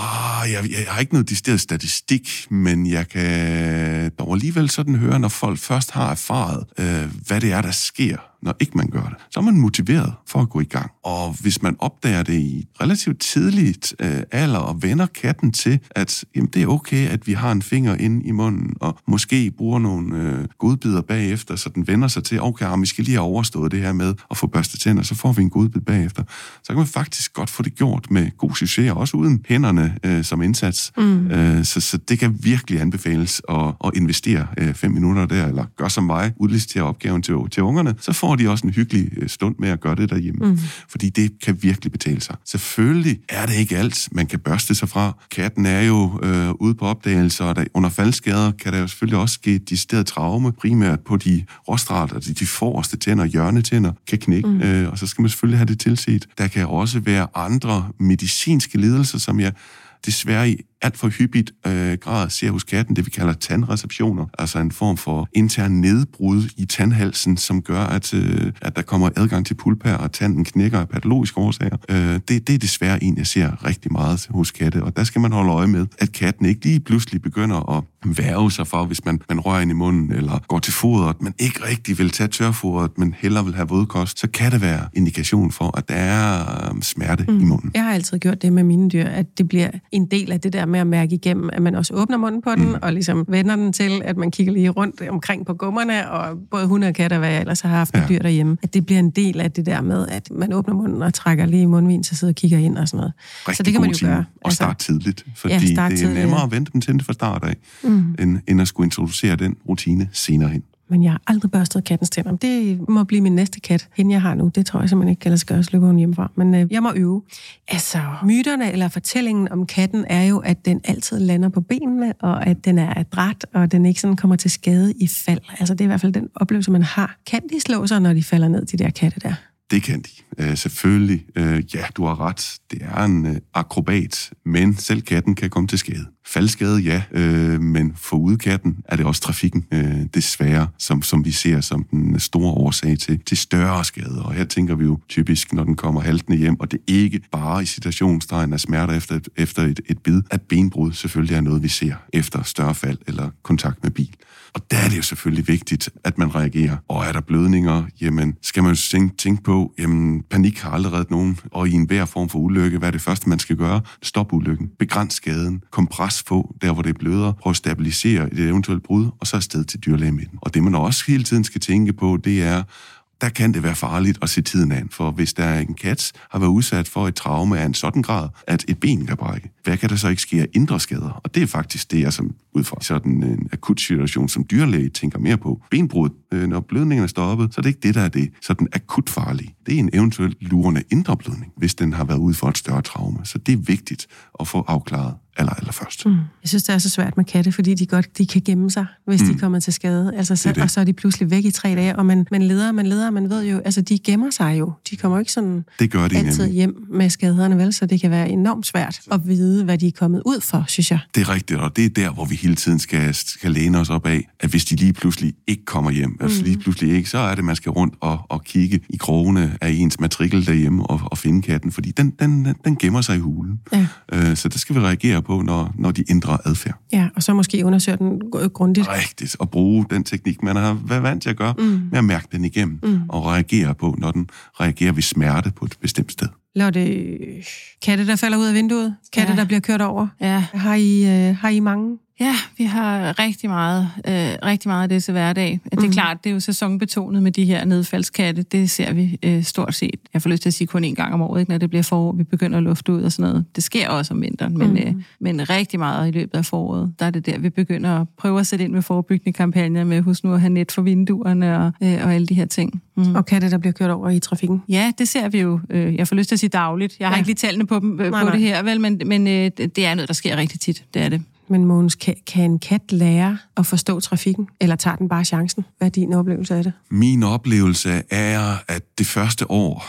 jeg, jeg har ikke noget decideret statistik, men jeg kan dog alligevel sådan høre, når folk først har erfaret, øh, hvad det er, der sker når ikke man gør det. Så er man motiveret for at gå i gang. Og hvis man opdager det i relativt tidligt øh, alder og vender katten til, at jamen, det er okay, at vi har en finger inde i munden, og måske bruger nogle øh, godbidder bagefter, så den vender sig til, okay, vi skal lige have overstået det her med at få børstet tænder, så får vi en godbid bagefter. Så kan man faktisk godt få det gjort med god succes, også uden hænderne øh, som indsats. Mm. Øh, så, så det kan virkelig anbefales at, at investere øh, fem minutter der, eller gør som mig, udlistere opgaven til, til ungerne, så får de også en hyggelig øh, stund med at gøre det derhjemme. Mm. Fordi det kan virkelig betale sig. Selvfølgelig er det ikke alt, man kan børste sig fra. Katten er jo øh, ude på opdagelser, og der, under faldskader kan der jo selvfølgelig også ske de steder traume, primært på de rostrat, altså de forreste tænder, hjørnetænder, kan knække, mm. øh, og så skal man selvfølgelig have det tilset. Der kan også være andre medicinske lidelser, som jeg desværre i alt for hyppigt øh, grad ser hos katten det, vi kalder tandreceptioner, altså en form for intern nedbrud i tandhalsen, som gør, at, øh, at der kommer adgang til pulpa, og tanden knækker af patologiske årsager. Øh, det, det er desværre en, jeg ser rigtig meget hos katte, og der skal man holde øje med, at katten ikke lige pludselig begynder at værve sig for, hvis man, man rører ind i munden, eller går til fodret, men ikke rigtig vil tage tørfodret, men hellere vil have vådkost, så kan det være indikation for, at der er øh, smerte mm. i munden. Jeg har altid gjort det med mine dyr, at det bliver en del af det der med at mærke igennem, at man også åbner munden på den, mm. og ligesom vender den til, at man kigger lige rundt omkring på gummerne, og både hunde og katter, hvad jeg ellers har haft ja. dyr derhjemme, at det bliver en del af det der med, at man åbner munden og trækker lige mundvin, så sidder og kigger ind og sådan noget. Rigtig så det kan man jo gøre. Og starte altså, tidligt, fordi ja, start det er nemmere at vente den til det fra start af, mm. end, end at skulle introducere den rutine senere hen men jeg har aldrig børstet kattens tænder. Det må blive min næste kat, hende jeg har nu. Det tror jeg simpelthen ikke ellers gør jeg gøre, hun hjemmefra. Men øh, jeg må øve. Altså, myterne eller fortællingen om katten er jo, at den altid lander på benene, og at den er adræt, og den ikke sådan kommer til skade i fald. Altså, det er i hvert fald den oplevelse, man har. Kan de slå sig, når de falder ned, de der katte der? Det kan de. Øh, selvfølgelig. øh, ja, du har ret. Det er en øh, akrobat, men selv katten kan komme til skade. Faldskade, ja, øh, men for udkatten er det også trafikken, øh, desværre, som, som vi ser som den store årsag til, til større skader. Og her tænker vi jo typisk, når den kommer haltende hjem, og det ikke bare i situationstegn af smerter efter efter et, et bid, at benbrud selvfølgelig er noget, vi ser efter større fald eller kontakt med bil. Og der er det jo selvfølgelig vigtigt, at man reagerer. Og er der blødninger, jamen skal man jo tænke, tænke på, jamen panik har aldrig reddet nogen, og i enhver form for ulykke, hvad er det første, man skal gøre? Stop ulykken, begræns skaden, kompres på der, hvor det bløder, prøv at stabilisere et eventuelt brud, og så afsted til dyrlægemidlen. Og det man også hele tiden skal tænke på, det er, der kan det være farligt at se tiden an, for hvis der er en kat, har været udsat for et traume af en sådan grad, at et ben kan brække, hvad kan der så ikke ske af indre skader? Og det er faktisk det, jeg som ud fra sådan en akut situation som dyrlæge tænker mere på. Benbrud, øh, når blødningen er stoppet, så er det ikke det, der er det sådan akut farlige. Det er en eventuelt lurende indre blødning, hvis den har været ude for et større traume. Så det er vigtigt at få afklaret aller, aller først. Mm. Jeg synes, det er så svært med katte, fordi de godt de kan gemme sig, hvis mm. de kommer til skade. Altså, så, det det. Og så er de pludselig væk i tre dage, og man, man leder, man leder, man ved jo, altså de gemmer sig jo. De kommer ikke sådan det gør de altid nemlig. hjem med skaderne, vel? Så det kan være enormt svært at vide, hvad de er kommet ud for, synes jeg. Det er rigtigt, og det er der, hvor vi hele tiden skal, skal læne os op af, at hvis de lige pludselig ikke kommer hjem, mm. altså lige pludselig ikke, så er det, man skal rundt og, og kigge i krogene af ens matrikel derhjemme og, og finde katten, fordi den, den, den gemmer sig i hulen. Ja. Øh, så det skal vi reagere på, når, når de ændrer adfærd. Ja, og så måske undersøge den grundigt. Rigtigt, og bruge den teknik, man har været vant til at gøre, mm. med at mærke den igennem, mm. og reagere på, når den reagerer ved smerte på et bestemt sted. Lotte, katte, der falder ud af vinduet, katte, ja. der bliver kørt over. Ja. Har, I, øh, har I mange? Ja, vi har rigtig meget, øh, rigtig meget af det til hverdag. Det er mm. klart, det er jo sæsonbetonet med de her nedfaldskatte. Det ser vi øh, stort set. Jeg får lyst til at sige kun en gang om året, ikke, når det bliver forår, vi begynder at lufte ud og sådan noget. Det sker også om vinteren, men, mm. øh, men rigtig meget i løbet af foråret. Der er det der, vi begynder at prøve at sætte ind med forebyggende kampagner med, husk nu at have net for vinduerne og, øh, og alle de her ting. Mm. Og katte, der bliver kørt over i trafikken? Ja, det ser vi jo. Øh, jeg får lyst til at sige dagligt. Jeg har ja. ikke lige tallene på, dem, øh, nej, på nej. det her, vel, men, men øh, det er noget, der sker rigtig tit. Det er det. Men Mogens, kan, kan en kat lære at forstå trafikken, eller tager den bare chancen? Hvad er din oplevelse af det? Min oplevelse er, at det første år,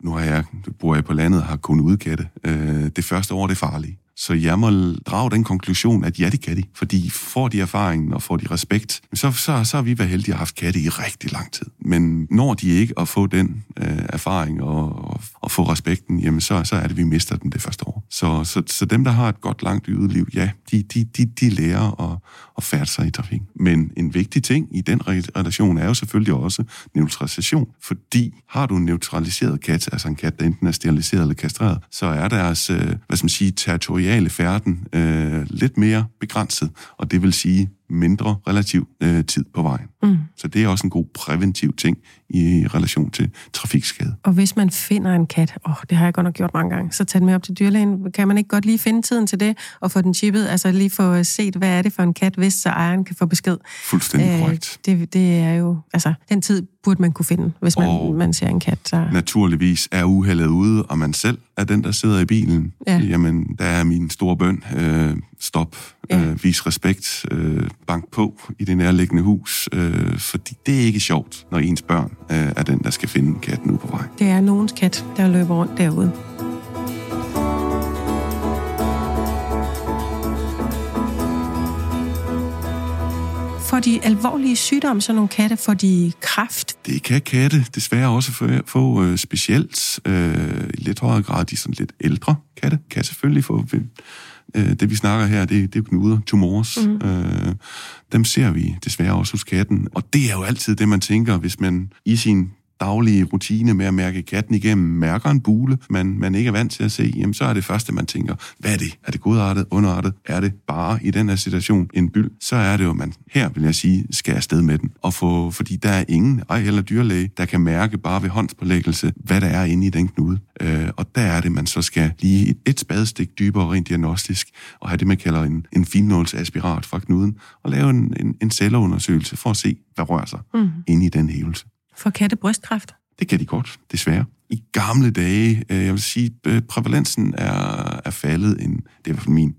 nu har jeg, bor jeg på landet og har kun udkatte, øh, det første år det er farligt. Så jeg må drage den konklusion, at ja, det kan de. Fordi får de erfaringen og får de respekt, så, så, så har vi været heldige at have haft katte i rigtig lang tid. Men når de ikke at få den øh, erfaring og, og, og få respekten, jamen så, så er det, vi mister dem det første år. Så, så, så dem, der har et godt, langt liv, ja, de, de, de, de lærer at, at færde sig i trafikken. Men en vigtig ting i den relation er jo selvfølgelig også neutralisation, fordi har du en neutraliseret kat, altså en kat, der enten er steriliseret eller kastreret, så er deres, øh, hvad skal man sige, territoriale færden øh, lidt mere begrænset, og det vil sige, mindre relativ øh, tid på vejen. Mm. Så det er også en god præventiv ting i relation til trafikskade. Og hvis man finder en kat, åh, det har jeg godt nok gjort mange gange, så tag den med op til dyrlægen. Kan man ikke godt lige finde tiden til det, og få den chippet, altså lige få set, hvad er det for en kat, hvis så ejeren kan få besked. Fuldstændig øh, korrekt. Det, det er jo, altså, den tid burde man kunne finde, hvis man, man ser en kat. Så... Naturligvis er uheldet ude, og man selv er den, der sidder i bilen. Ja. Jamen, der er min store bøn. Øh, stop. Ja. Øh, vis respekt. Øh, bank på i det nærliggende hus. Øh, fordi det er ikke sjovt, når ens børn øh, er den, der skal finde katten ud på vej. Det er nogens kat, der løber rundt derude. Får de alvorlige sygdomme, sådan nogle katte? Får de kraft? Det kan katte desværre også få, få øh, specielt øh, i lidt højere grad de sådan lidt ældre katte. Kan selvfølgelig få øh, det, vi snakker her, det, det er knuder, tumors. Mm. Øh, dem ser vi desværre også hos katten. Og det er jo altid det, man tænker, hvis man i sin daglige rutine med at mærke katten igennem, mærker en bule, man, man ikke er vant til at se, jamen så er det første, man tænker, hvad er det? Er det godartet, underartet? Er det bare i den her situation en byld? Så er det jo, man her, vil jeg sige, skal afsted med den. Og få, fordi der er ingen, ej heller dyrlæge, der kan mærke bare ved håndspålæggelse, hvad der er inde i den knude. Øh, og der er det, man så skal lige et, et spadestik dybere rent diagnostisk, og have det, man kalder en, en finnålsaspirat fra knuden, og lave en, en, en celleundersøgelse for at se, hvad rører sig mm. inde i den hævelse. For katte brystkræft? Det kan de godt, desværre. I gamle dage, øh, jeg vil sige, øh, prævalensen er, er faldet, en, det er i hvert fald min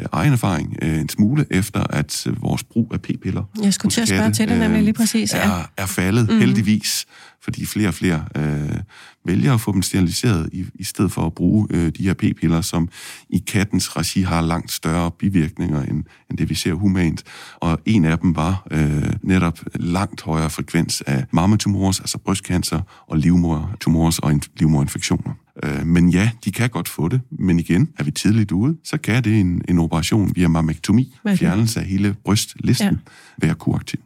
øh, egen erfaring, en smule efter, at vores brug af p-piller... Jeg skulle til at spørge til det nemlig lige præcis. Ja. Er, er faldet, mm. heldigvis fordi flere og flere øh, vælger at få dem steriliseret, i, i stedet for at bruge øh, de her p-piller, som i kattens regi har langt større bivirkninger, end, end det vi ser humant. Og en af dem var øh, netop langt højere frekvens af mammatumors, altså brystcancer, og livmortumors og livmorinfektioner. Øh, men ja, de kan godt få det, men igen, er vi tidligt ude, så kan det en, en operation via mammektomi, fjernelse af hele brystlisten, ja. være kuraktiv.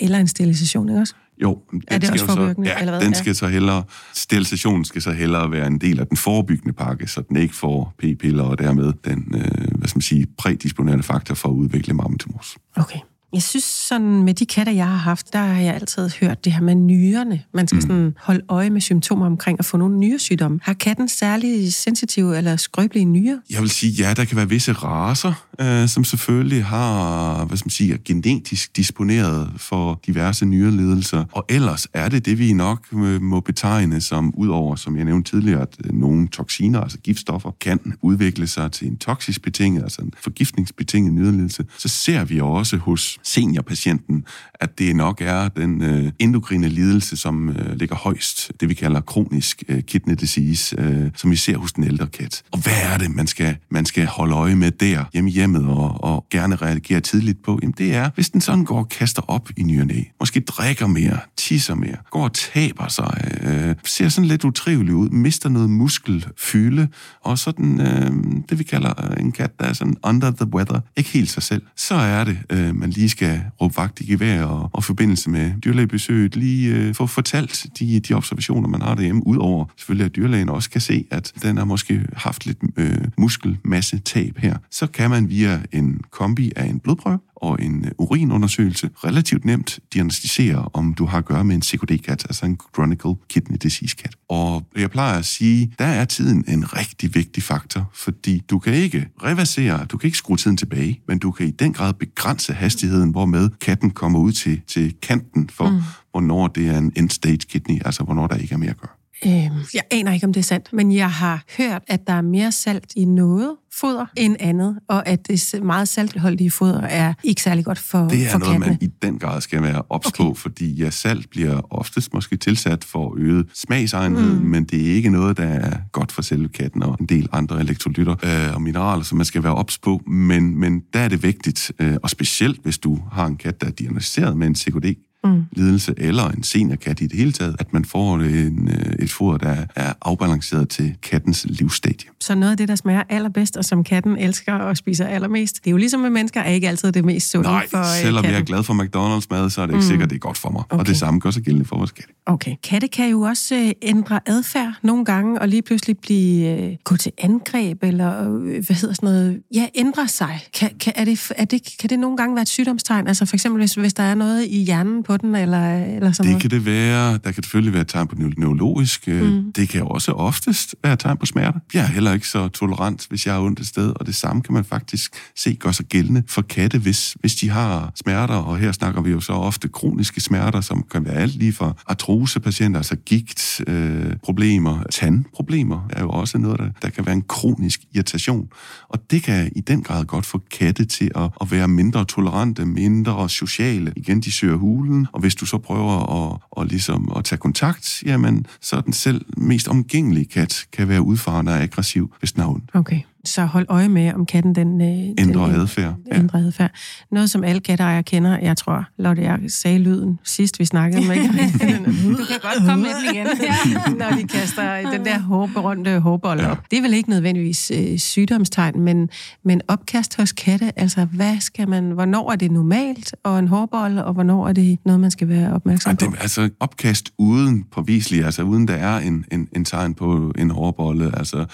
Eller en sterilisation, ikke også? Jo, den er det også så, ja, eller hvad? den skal ja. så hellere, sterilisationen skal så hellere være en del af den forebyggende pakke, så den ikke får p-piller og dermed den, øh, hvad skal man sige, prædisponerende faktor for at udvikle mammatumors. Okay. Jeg synes sådan, med de katter, jeg har haft, der har jeg altid hørt det her med nyrerne. Man skal mm. sådan holde øje med symptomer omkring at få nogle nyresygdomme. Har katten særlig sensitive eller skrøbelige nyrer? Jeg vil sige, ja, der kan være visse raser, øh, som selvfølgelig har, hvad skal man sige, genetisk disponeret for diverse nyreledelser. Og ellers er det det, vi nok øh, må betegne som, udover, som jeg nævnte tidligere, at øh, nogle toksiner, altså giftstoffer, kan udvikle sig til en toksisk betinget, altså en forgiftningsbetinget nyreledelse. Så ser vi også hos seniorpatienten, at det nok er den øh, endokrine lidelse, som øh, ligger højst, det vi kalder kronisk øh, kidney disease, øh, som vi ser hos den ældre kat. Og hvad er det, man skal, man skal holde øje med der hjemme i hjemmet og, og gerne reagere tidligt på? Jamen det er, hvis den sådan går og kaster op i ny måske drikker mere, tisser mere, går og taber sig, øh, ser sådan lidt utrivelig ud, mister noget muskelfylde, og sådan øh, det vi kalder en kat, der er sådan under the weather, ikke helt sig selv, så er det, øh, man lige skal råbe vagt i gevær og, og forbindelse med dyrlægebesøget lige øh, få fortalt de, de observationer, man har derhjemme, udover selvfølgelig, at dyrlægen også kan se, at den har måske haft lidt øh, muskelmasse tab her. Så kan man via en kombi af en blodprøve og en øh, urinundersøgelse relativt nemt diagnostisere, om du har at gøre med en CKD-kat, altså en Chronic Kidney Disease-kat. Og jeg plejer at sige, der er tiden en rigtig vigtig faktor, fordi du kan ikke reversere, du kan ikke skrue tiden tilbage, men du kan i den grad begrænse hastigheden, hvormed katten kommer ud til, til kanten for, mm. hvornår det er en end-stage kidney, altså hvornår der ikke er mere at gøre. Øh, jeg aner ikke, om det er sandt, men jeg har hørt, at der er mere salt i noget foder end andet, og at det meget saltholdige foder er ikke særlig godt for Det er for noget, kattene. man i den grad skal være ops okay. på, fordi ja, salt bliver oftest måske tilsat for øget smagsegenhed, mm. men det er ikke noget, der er godt for selve katten og en del andre elektrolytter øh, og mineraler, som man skal være ops på, men, men der er det vigtigt, øh, og specielt hvis du har en kat, der er diagnosticeret med en CKD, mm. lidelse, eller en seniorkat i det hele taget, at man får en, øh, et foder, der er afbalanceret til kattens livsstadie. Så noget af det, der smager allerbedst, og som katten elsker og spiser allermest, det er jo ligesom med mennesker, er ikke altid det mest sunde Nej, for øh, selvom katten. jeg er glad for McDonald's mad, så er det ikke mm. sikkert, det er godt for mig. Okay. Og det samme gør sig gældende for vores katte. Okay. Katte kan jo også øh, ændre adfærd nogle gange, og lige pludselig blive gå til angreb, eller hvad hedder sådan noget, ja, ændre sig. Kan, kan, er det, er det, kan det nogle gange være et sygdomstegn? Altså for eksempel, hvis, hvis der er noget i hjernen på den, eller, eller sådan Det noget? kan det være. Der kan selvfølgelig være tegn på neu- neurologisk. Mm. Det kan også oftest være tegn på smerte. Jeg er heller ikke så tolerant, hvis jeg har ondt et sted, og det samme kan man faktisk se gør sig gældende for katte, hvis, hvis de har smerter, og her snakker vi jo så ofte kroniske smerter, som kan være alt lige fra artrosepatienter, altså gigt, øh, problemer, tandproblemer er jo også noget, der, der kan være en kronisk irritation. Og det kan i den grad godt få katte til at, at være mindre tolerante, mindre sociale. Igen, de søger hulen, og hvis du så prøver at, og ligesom at tage kontakt, jamen, så er den selv mest omgængelige kat kan være udfarende og aggressiv, hvis den har ondt. Okay, så hold øje med, om katten den... Øh, Ændrer den, adfærd. Ja. Ændrer adfærd. Noget, som alle katteejere kender, jeg tror, Lotte, jeg sagde lyden sidst, vi snakkede med (laughs) Du kan godt komme med den igen. (laughs) Ja. når de kaster den der hårberømte hårbold op. Det er vel ikke nødvendigvis øh, sygdomstegn, men, men opkast hos katte, altså hvad skal man, hvornår er det normalt og en hårbold, og hvornår er det noget, man skal være opmærksom Ja, på? det, altså opkast uden påviselig, altså uden der er en, en, en tegn på en hårbolle, altså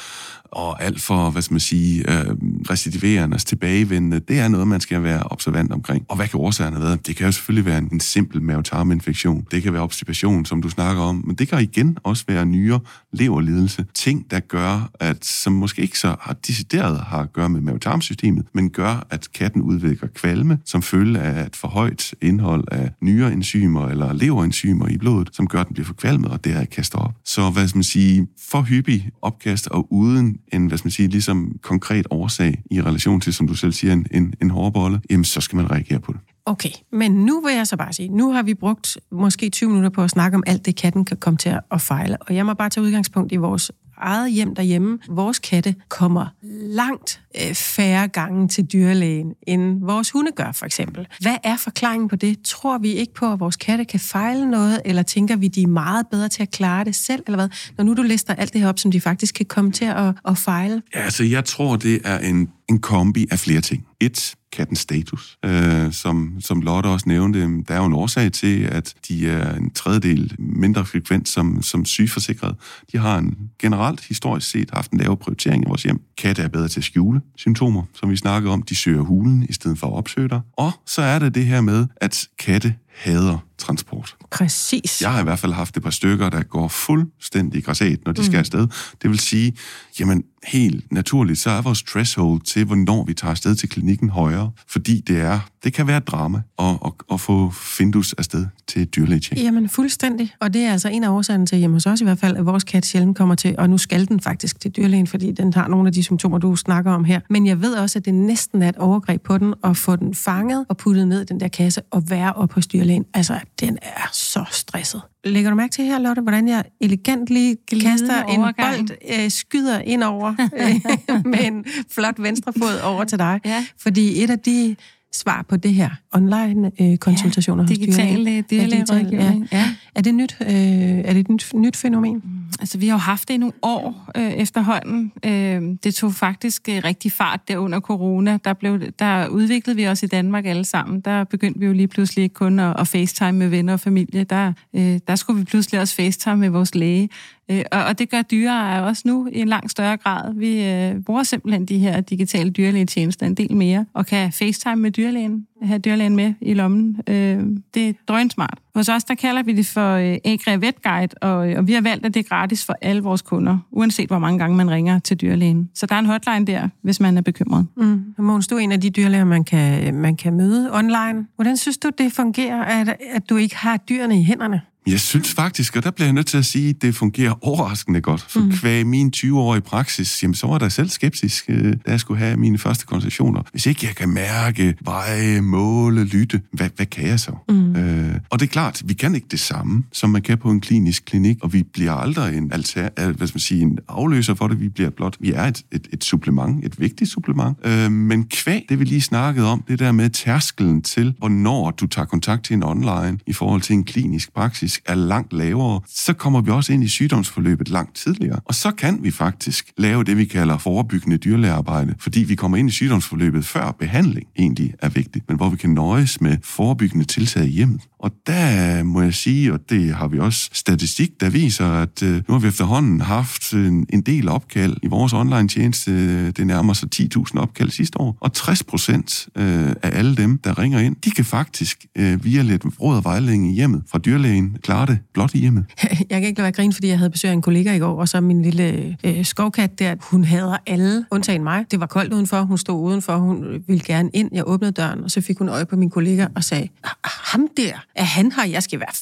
og alt for, hvad skal man sige, øh, recidiverende, altså tilbagevendende, det er noget, man skal være observant omkring. Og hvad kan årsagerne være? Det kan jo selvfølgelig være en, en simpel mavetarminfektion. Det kan være obstipation, som du snakker om, men det kan igen også være nyere leverlidelse. Ting, der gør, at som måske ikke så har decideret har at gøre med mavetarmsystemet, men gør, at katten udvikler kvalme, som følge af et for højt indhold af nyreenzymer eller leverenzymer i blodet, som gør, at den bliver forkvalmet, og det kaster op. Så hvad skal man sige, for hyppig opkast og uden en, hvad skal man sige, ligesom konkret årsag i relation til, som du selv siger, en, en, en hårbolle, jamen så skal man reagere på det. Okay, men nu vil jeg så bare sige, nu har vi brugt måske 20 minutter på at snakke om alt det, katten kan komme til at- fejle. Og jeg må bare tage udgangspunkt i vores eget hjem derhjemme. Vores katte kommer langt øh, færre gange til dyrlægen, end vores hunde gør, for eksempel. Hvad er forklaringen på det? Tror vi ikke på, at vores katte kan fejle noget, eller tænker vi, de er meget bedre til at klare det selv, eller hvad? Når nu du lister alt det her op, som de faktisk kan komme til at, at fejle. Ja, altså jeg tror, det er en, en kombi af flere ting. Et, kattens status. Øh, som, som Lotte også nævnte, øhm, der er jo en årsag til, at de er en tredjedel mindre frekvent som, som sygeforsikret. De har en generelt historisk set haft en lavere prioritering i vores hjem. Katte er bedre til at skjule symptomer, som vi snakkede om. De søger hulen i stedet for at opsøge dig. Og så er det det her med, at katte hader transport. Præcis. Jeg har i hvert fald haft et par stykker, der går fuldstændig græsat, når de skal afsted. Det vil sige, jamen helt naturligt, så er vores threshold til, hvornår vi tager afsted til klinikken højere, fordi det er, det kan være et drama at, at, at få Findus afsted til et dyrlægetjek. Jamen, fuldstændig. Og det er altså en af årsagerne til, hjemme hos os i hvert fald, at vores kat sjældent kommer til, og nu skal den faktisk til dyrlægen, fordi den har nogle af de symptomer, du snakker om her. Men jeg ved også, at det næsten er et overgreb på den, at få den fanget og puttet ned i den der kasse og være op hos dyrlægen. Altså, den er så stresset. Lægger du mærke til her, Lotte, hvordan jeg elegant lige Glidende kaster en overgang. bold, øh, skyder ind over (laughs) øh, med en flot venstre fod over til dig? Ja. Fordi et af de svar på det her online øh, konsultationer hos digitale dyrlægen. dyrlægerådgivning. Ja, ja. Er det nyt? Øh, er det et nyt, nyt fænomen? Altså, vi har jo haft det i nogle år øh, efterhånden. Øh, det tog faktisk øh, rigtig fart der under corona. Der, blev, der udviklede vi os i Danmark alle sammen. Der begyndte vi jo lige pludselig ikke kun at, at facetime med venner og familie. Der, øh, der skulle vi pludselig også facetime med vores læge. Øh, og, og det gør dyreejere også nu i en langt større grad. Vi øh, bruger simpelthen de her digitale dyrlægetjenester en del mere, og kan facetime med dyrlægen, have dyrlægen med i lommen. Øh, det er drønsmart. Hos os, der kalder vi det for øh, Agria Vet Guide, og, øh, og vi har valgt, at det er gratis for alle vores kunder, uanset hvor mange gange man ringer til dyrlægen. Så der er en hotline der, hvis man er bekymret. Mm. Måns, du er en af de dyrlæger, man kan, man kan møde online. Hvordan synes du, det fungerer, at, at du ikke har dyrene i hænderne? Jeg synes faktisk, og der bliver jeg nødt til at sige, at det fungerer overraskende godt. For mm. kvæg min 20-årige praksis, jamen, så var der selv skeptisk, øh, da jeg skulle have mine første konsultationer. Hvis ikke jeg kan mærke, veje, måle, lytte, hvad, hvad kan jeg så? Mm. Øh, og det er klart, vi kan ikke det samme, som man kan på en klinisk klinik, og vi bliver aldrig en, alter, hvad skal man sige, en afløser for det, vi bliver blot. Vi er et, et, et supplement, et vigtigt supplement. Øh, men kvæg, det vi lige snakkede om, det der med tærskelen til, hvornår du tager kontakt til en online i forhold til en klinisk praksis, er langt lavere, så kommer vi også ind i sygdomsforløbet langt tidligere. Og så kan vi faktisk lave det, vi kalder forebyggende dyrlægearbejde, fordi vi kommer ind i sygdomsforløbet før behandling egentlig er vigtigt, men hvor vi kan nøjes med forebyggende tiltag i hjemmet. Og der må jeg sige, og det har vi også statistik, der viser, at øh, nu har vi efterhånden haft en, en del opkald i vores online-tjeneste. Øh, det nærmer sig 10.000 opkald sidste år. Og 60 procent øh, af alle dem, der ringer ind, de kan faktisk øh, via lidt råd og vejledning i hjemmet fra dyrlægen klare det blot i hjemmet. (laughs) Jeg kan ikke lade være grin, fordi jeg havde besøg af en kollega i går, og så min lille øh, skovkat der, hun hader alle, undtagen mig. Det var koldt udenfor, hun stod udenfor, hun ville gerne ind. Jeg åbnede døren, og så fik hun øje på min kollega og sagde, ham der, er han her, jeg skal være,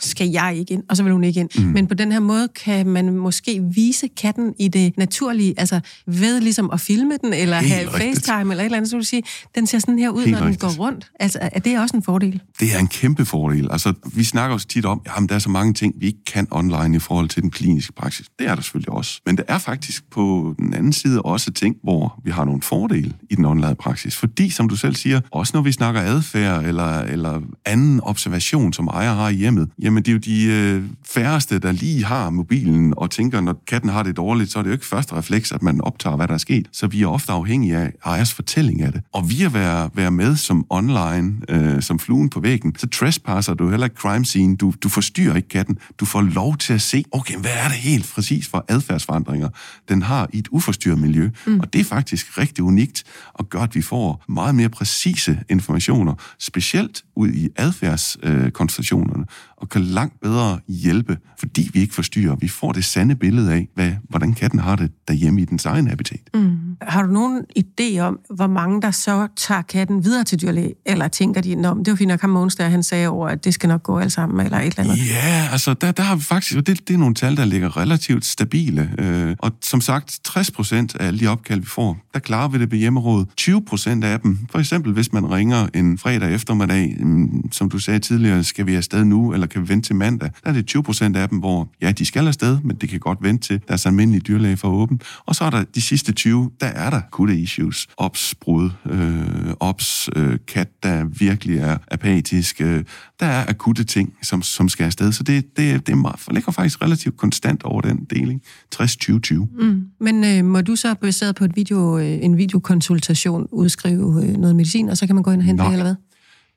så skal jeg ikke ind, og så vil hun ikke ind. Mm. Men på den her måde kan man måske vise katten i det naturlige, altså ved ligesom at filme den, eller Helt have rigtigt. FaceTime, eller et eller andet, så vil du sige, den ser sådan her ud, Helt når rigtigt. den går rundt. Altså, er det også en fordel? Det er en kæmpe fordel. Altså, vi snakker også tit om, at der er så mange ting, vi ikke kan online i forhold til den kliniske praksis. Det er der selvfølgelig også. Men der er faktisk på den anden side også ting, hvor vi har nogle fordele i den online praksis. Fordi, som du selv siger, også når vi snakker adfærd eller, eller anden observation, som ejer har i hjemmet, jamen det er jo de øh, færreste, der lige har mobilen og tænker, når katten har det dårligt, så er det jo ikke første refleks, at man optager, hvad der er sket. Så vi er ofte afhængige af ejers fortælling af det. Og vi at være, være med som online, øh, som fluen på væggen, så trespasser du heller ikke crime scene. Du, du forstyrrer ikke katten. Du får lov til at se, okay, hvad er det helt præcis for adfærdsforandringer, den har i et uforstyrret miljø. Mm. Og det er faktisk rigtig unikt, og gør, at vi får meget mere præcise informationer, specielt ud i adfærdskoncentrationerne, og kan langt bedre hjælpe, fordi vi ikke forstyrrer. Vi får det sande billede af, hvad, hvordan katten har det derhjemme i dens egen habitat. Mm. Har du nogen idé om, hvor mange der så tager katten videre til dyrlæge, eller tænker de, Nå, det var fint nok ham Måns, der han sagde over, at det skal nok gå alt sammen, eller et eller andet? Ja, altså der, der har vi faktisk, og det, det er nogle tal, der ligger relativt stabile. Øh, og som sagt, 60 procent af alle de opkald, vi får, der klarer vi det ved hjemmerådet. 20 procent af dem, for eksempel hvis man ringer en fredag eftermiddag, mm, som du sagde tidligere, skal vi afsted nu, eller kan vente til mandag, der er det 20 procent af dem, hvor ja, de skal afsted, men det kan godt vente til deres almindelige dyrlæge for åben. Og så er der de sidste 20, der er der akutte issues, ops, brud, øh, ops, øh, kat, der virkelig er apatisk. Øh, der er akutte ting, som, som skal afsted. Så det, det, det meget, ligger faktisk relativt konstant over den deling. 60-20-20. Mm. Men øh, må du så baseret på et video, øh, en videokonsultation udskrive øh, noget medicin, og så kan man gå ind og hente Nej. det, eller hvad?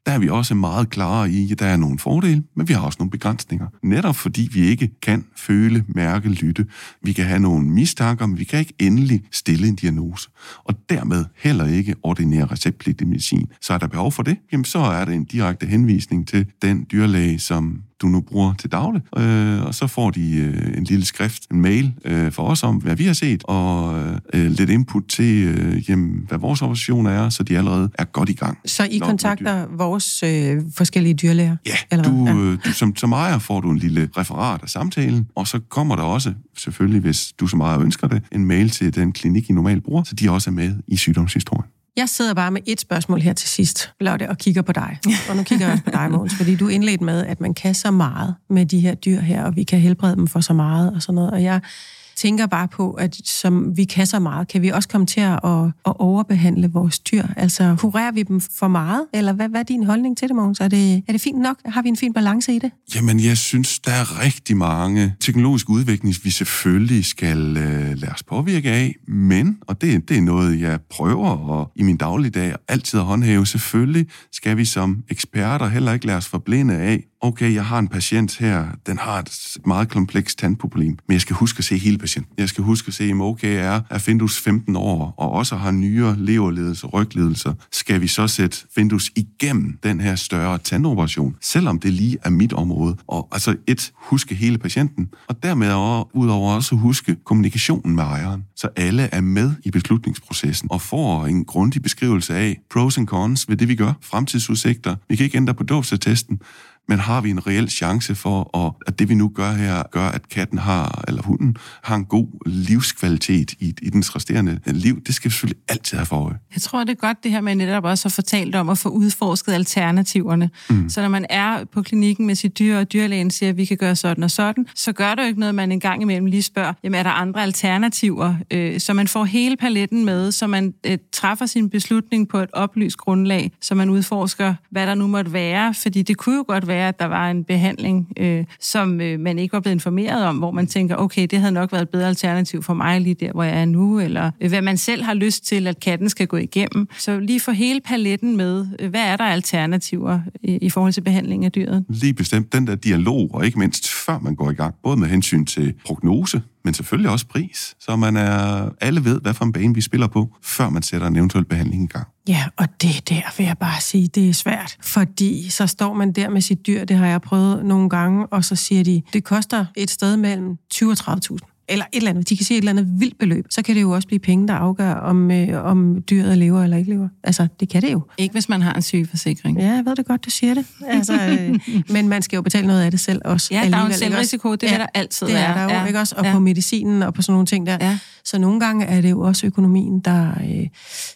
Der er vi også meget klare i, at der er nogle fordele, men vi har også nogle begrænsninger. Netop fordi vi ikke kan føle, mærke, lytte. Vi kan have nogle mistanker, men vi kan ikke endelig stille en diagnose. Og dermed heller ikke ordinere receptpligtig medicin. Så er der behov for det, jamen så er det en direkte henvisning til den dyrlæge, som du nu bruger til daglig. Øh, og så får de øh, en lille skrift, en mail øh, for os om, hvad vi har set, og øh, lidt input til, øh, jamen, hvad vores operation er, så de allerede er godt i gang. Så I kontakter vores øh, forskellige dyrlæger? Ja, eller du, ja. Øh, du, som, som ejer får du en lille referat af samtalen, og så kommer der også, selvfølgelig hvis du som ejer ønsker det, en mail til den klinik, I normalt bruger, så de også er med i sygdomshistorien. Jeg sidder bare med et spørgsmål her til sidst, Lotte, og kigger på dig. Og nu kigger jeg også på dig, Måns, fordi du indledte med, at man kan så meget med de her dyr her, og vi kan helbrede dem for så meget og sådan noget. Og jeg tænker bare på, at som vi kan så meget, kan vi også komme til at, at overbehandle vores dyr? Altså, kurerer vi dem for meget? Eller hvad, hvad er din holdning til det, Mogens? Er det, er det fint nok? Har vi en fin balance i det? Jamen, jeg synes, der er rigtig mange teknologiske udviklinger, vi selvfølgelig skal øh, lade os påvirke af, men, og det, det er noget, jeg prøver og i min dagligdag altid at håndhæve, selvfølgelig skal vi som eksperter heller ikke lade os forblinde af, okay, jeg har en patient her, den har et meget komplekst tandproblem, men jeg skal huske at se hele patienten. Jeg skal huske at se, om okay er, er Findus 15 år, og også har nyere leverledelser, rygledelser. Skal vi så sætte Findus igennem den her større tandoperation, selvom det lige er mit område? Og altså et, huske hele patienten, og dermed udover også huske kommunikationen med ejeren, så alle er med i beslutningsprocessen og får en grundig beskrivelse af pros and cons ved det, vi gør, fremtidsudsigter. Vi kan ikke ændre på dåbsattesten, men har vi en reel chance for, at, at det vi nu gør her, gør, at katten har, eller hunden, har en god livskvalitet i, i dens resterende liv? Det skal vi selvfølgelig altid have for øje. Jeg tror, det er godt det her med netop også at fortalt om at få udforsket alternativerne. Mm. Så når man er på klinikken med sit dyr, og dyrlægen siger, at vi kan gøre sådan og sådan, så gør det jo ikke noget, man en gang imellem lige spørger, jamen er der andre alternativer? Øh, så man får hele paletten med, så man øh, træffer sin beslutning på et oplyst grundlag, så man udforsker, hvad der nu måtte være. Fordi det kunne jo godt være, at der var en behandling, øh, som øh, man ikke var blevet informeret om, hvor man tænker, okay, det havde nok været et bedre alternativ for mig lige der, hvor jeg er nu, eller øh, hvad man selv har lyst til, at katten skal gå igennem. Så lige få hele paletten med. Øh, hvad er der alternativer i, i forhold til behandling af dyret? Lige bestemt den der dialog, og ikke mindst før man går i gang, både med hensyn til prognose, men selvfølgelig også pris, så man er, alle ved, hvad for en bane vi spiller på, før man sætter en eventuel behandling i gang. Ja, og det der vil jeg bare sige, det er svært, fordi så står man der med sit dyr, det har jeg prøvet nogle gange, og så siger de, det koster et sted mellem 20 og 30.000 eller et eller andet, de kan sige et eller andet vildt beløb, så kan det jo også blive penge, der afgør, om, øh, om dyret lever eller ikke lever. Altså, det kan det jo. Ikke hvis man har en sygeforsikring. Ja, jeg ved det godt, du siger det. Altså, øh, (laughs) men man skal jo betale noget af det selv også. Ja, der er jo en selvrisiko, det ja, vil der altid. Det er der jo, ja. ikke også? Og ja. på medicinen og på sådan nogle ting der. Ja. Så nogle gange er det jo også økonomien, der, øh,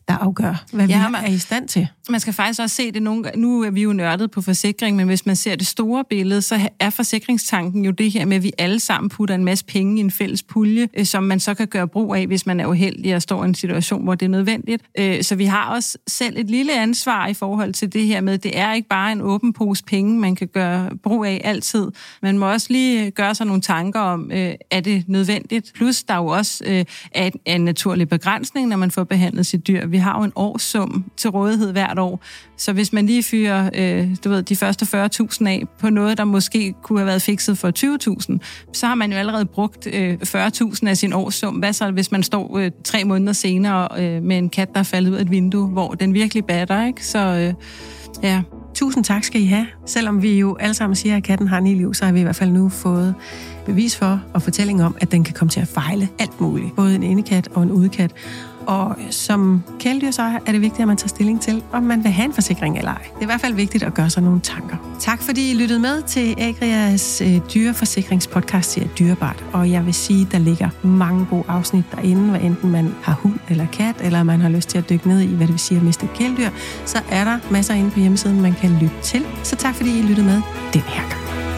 der afgør, hvad ja, vi man, er i stand til. Man skal faktisk også se det nogle gange. Nu er vi jo nørdet på forsikring, men hvis man ser det store billede, så er forsikringstanken jo det her med, at vi alle sammen putter en masse penge i en fælles pulje, øh, som man så kan gøre brug af, hvis man er uheldig og står i en situation, hvor det er nødvendigt. Øh, så vi har også selv et lille ansvar i forhold til det her med, det er ikke bare en åben pose penge, man kan gøre brug af altid. Man må også lige øh, gøre sig nogle tanker om, øh, er det nødvendigt? Plus, der er jo også øh, en, en naturlig begrænsning, når man får behandlet sit dyr. Vi har jo en årssum til rådighed hvert år, så hvis man lige fyrer øh, du ved, de første 40.000 af på noget, der måske kunne have været fikset for 20.000, så har man jo allerede brugt øh, 40.000 40.000 af sin årssum. Hvad så, hvis man står øh, tre måneder senere øh, med en kat, der er faldet ud af et vindue, hvor den virkelig batter, ikke? Så øh, ja... Tusind tak skal I have. Selvom vi jo alle sammen siger, at katten har ni liv, så har vi i hvert fald nu fået bevis for og fortælling om, at den kan komme til at fejle alt muligt. Både en indekat og en udekat. Og som kæledyrsejer er det vigtigt, at man tager stilling til, om man vil have en forsikring eller ej. Det er i hvert fald vigtigt at gøre sig nogle tanker. Tak fordi I lyttede med til Agrias øh, dyreforsikringspodcast til Dyrebart. Og jeg vil sige, der ligger mange gode afsnit derinde, hvad enten man har hund eller kat, eller man har lyst til at dykke ned i, hvad det vil sige at miste et kæledyr, så er der masser inde på hjemmesiden, man kan lytte til. Så tak fordi I lyttede med den her gang.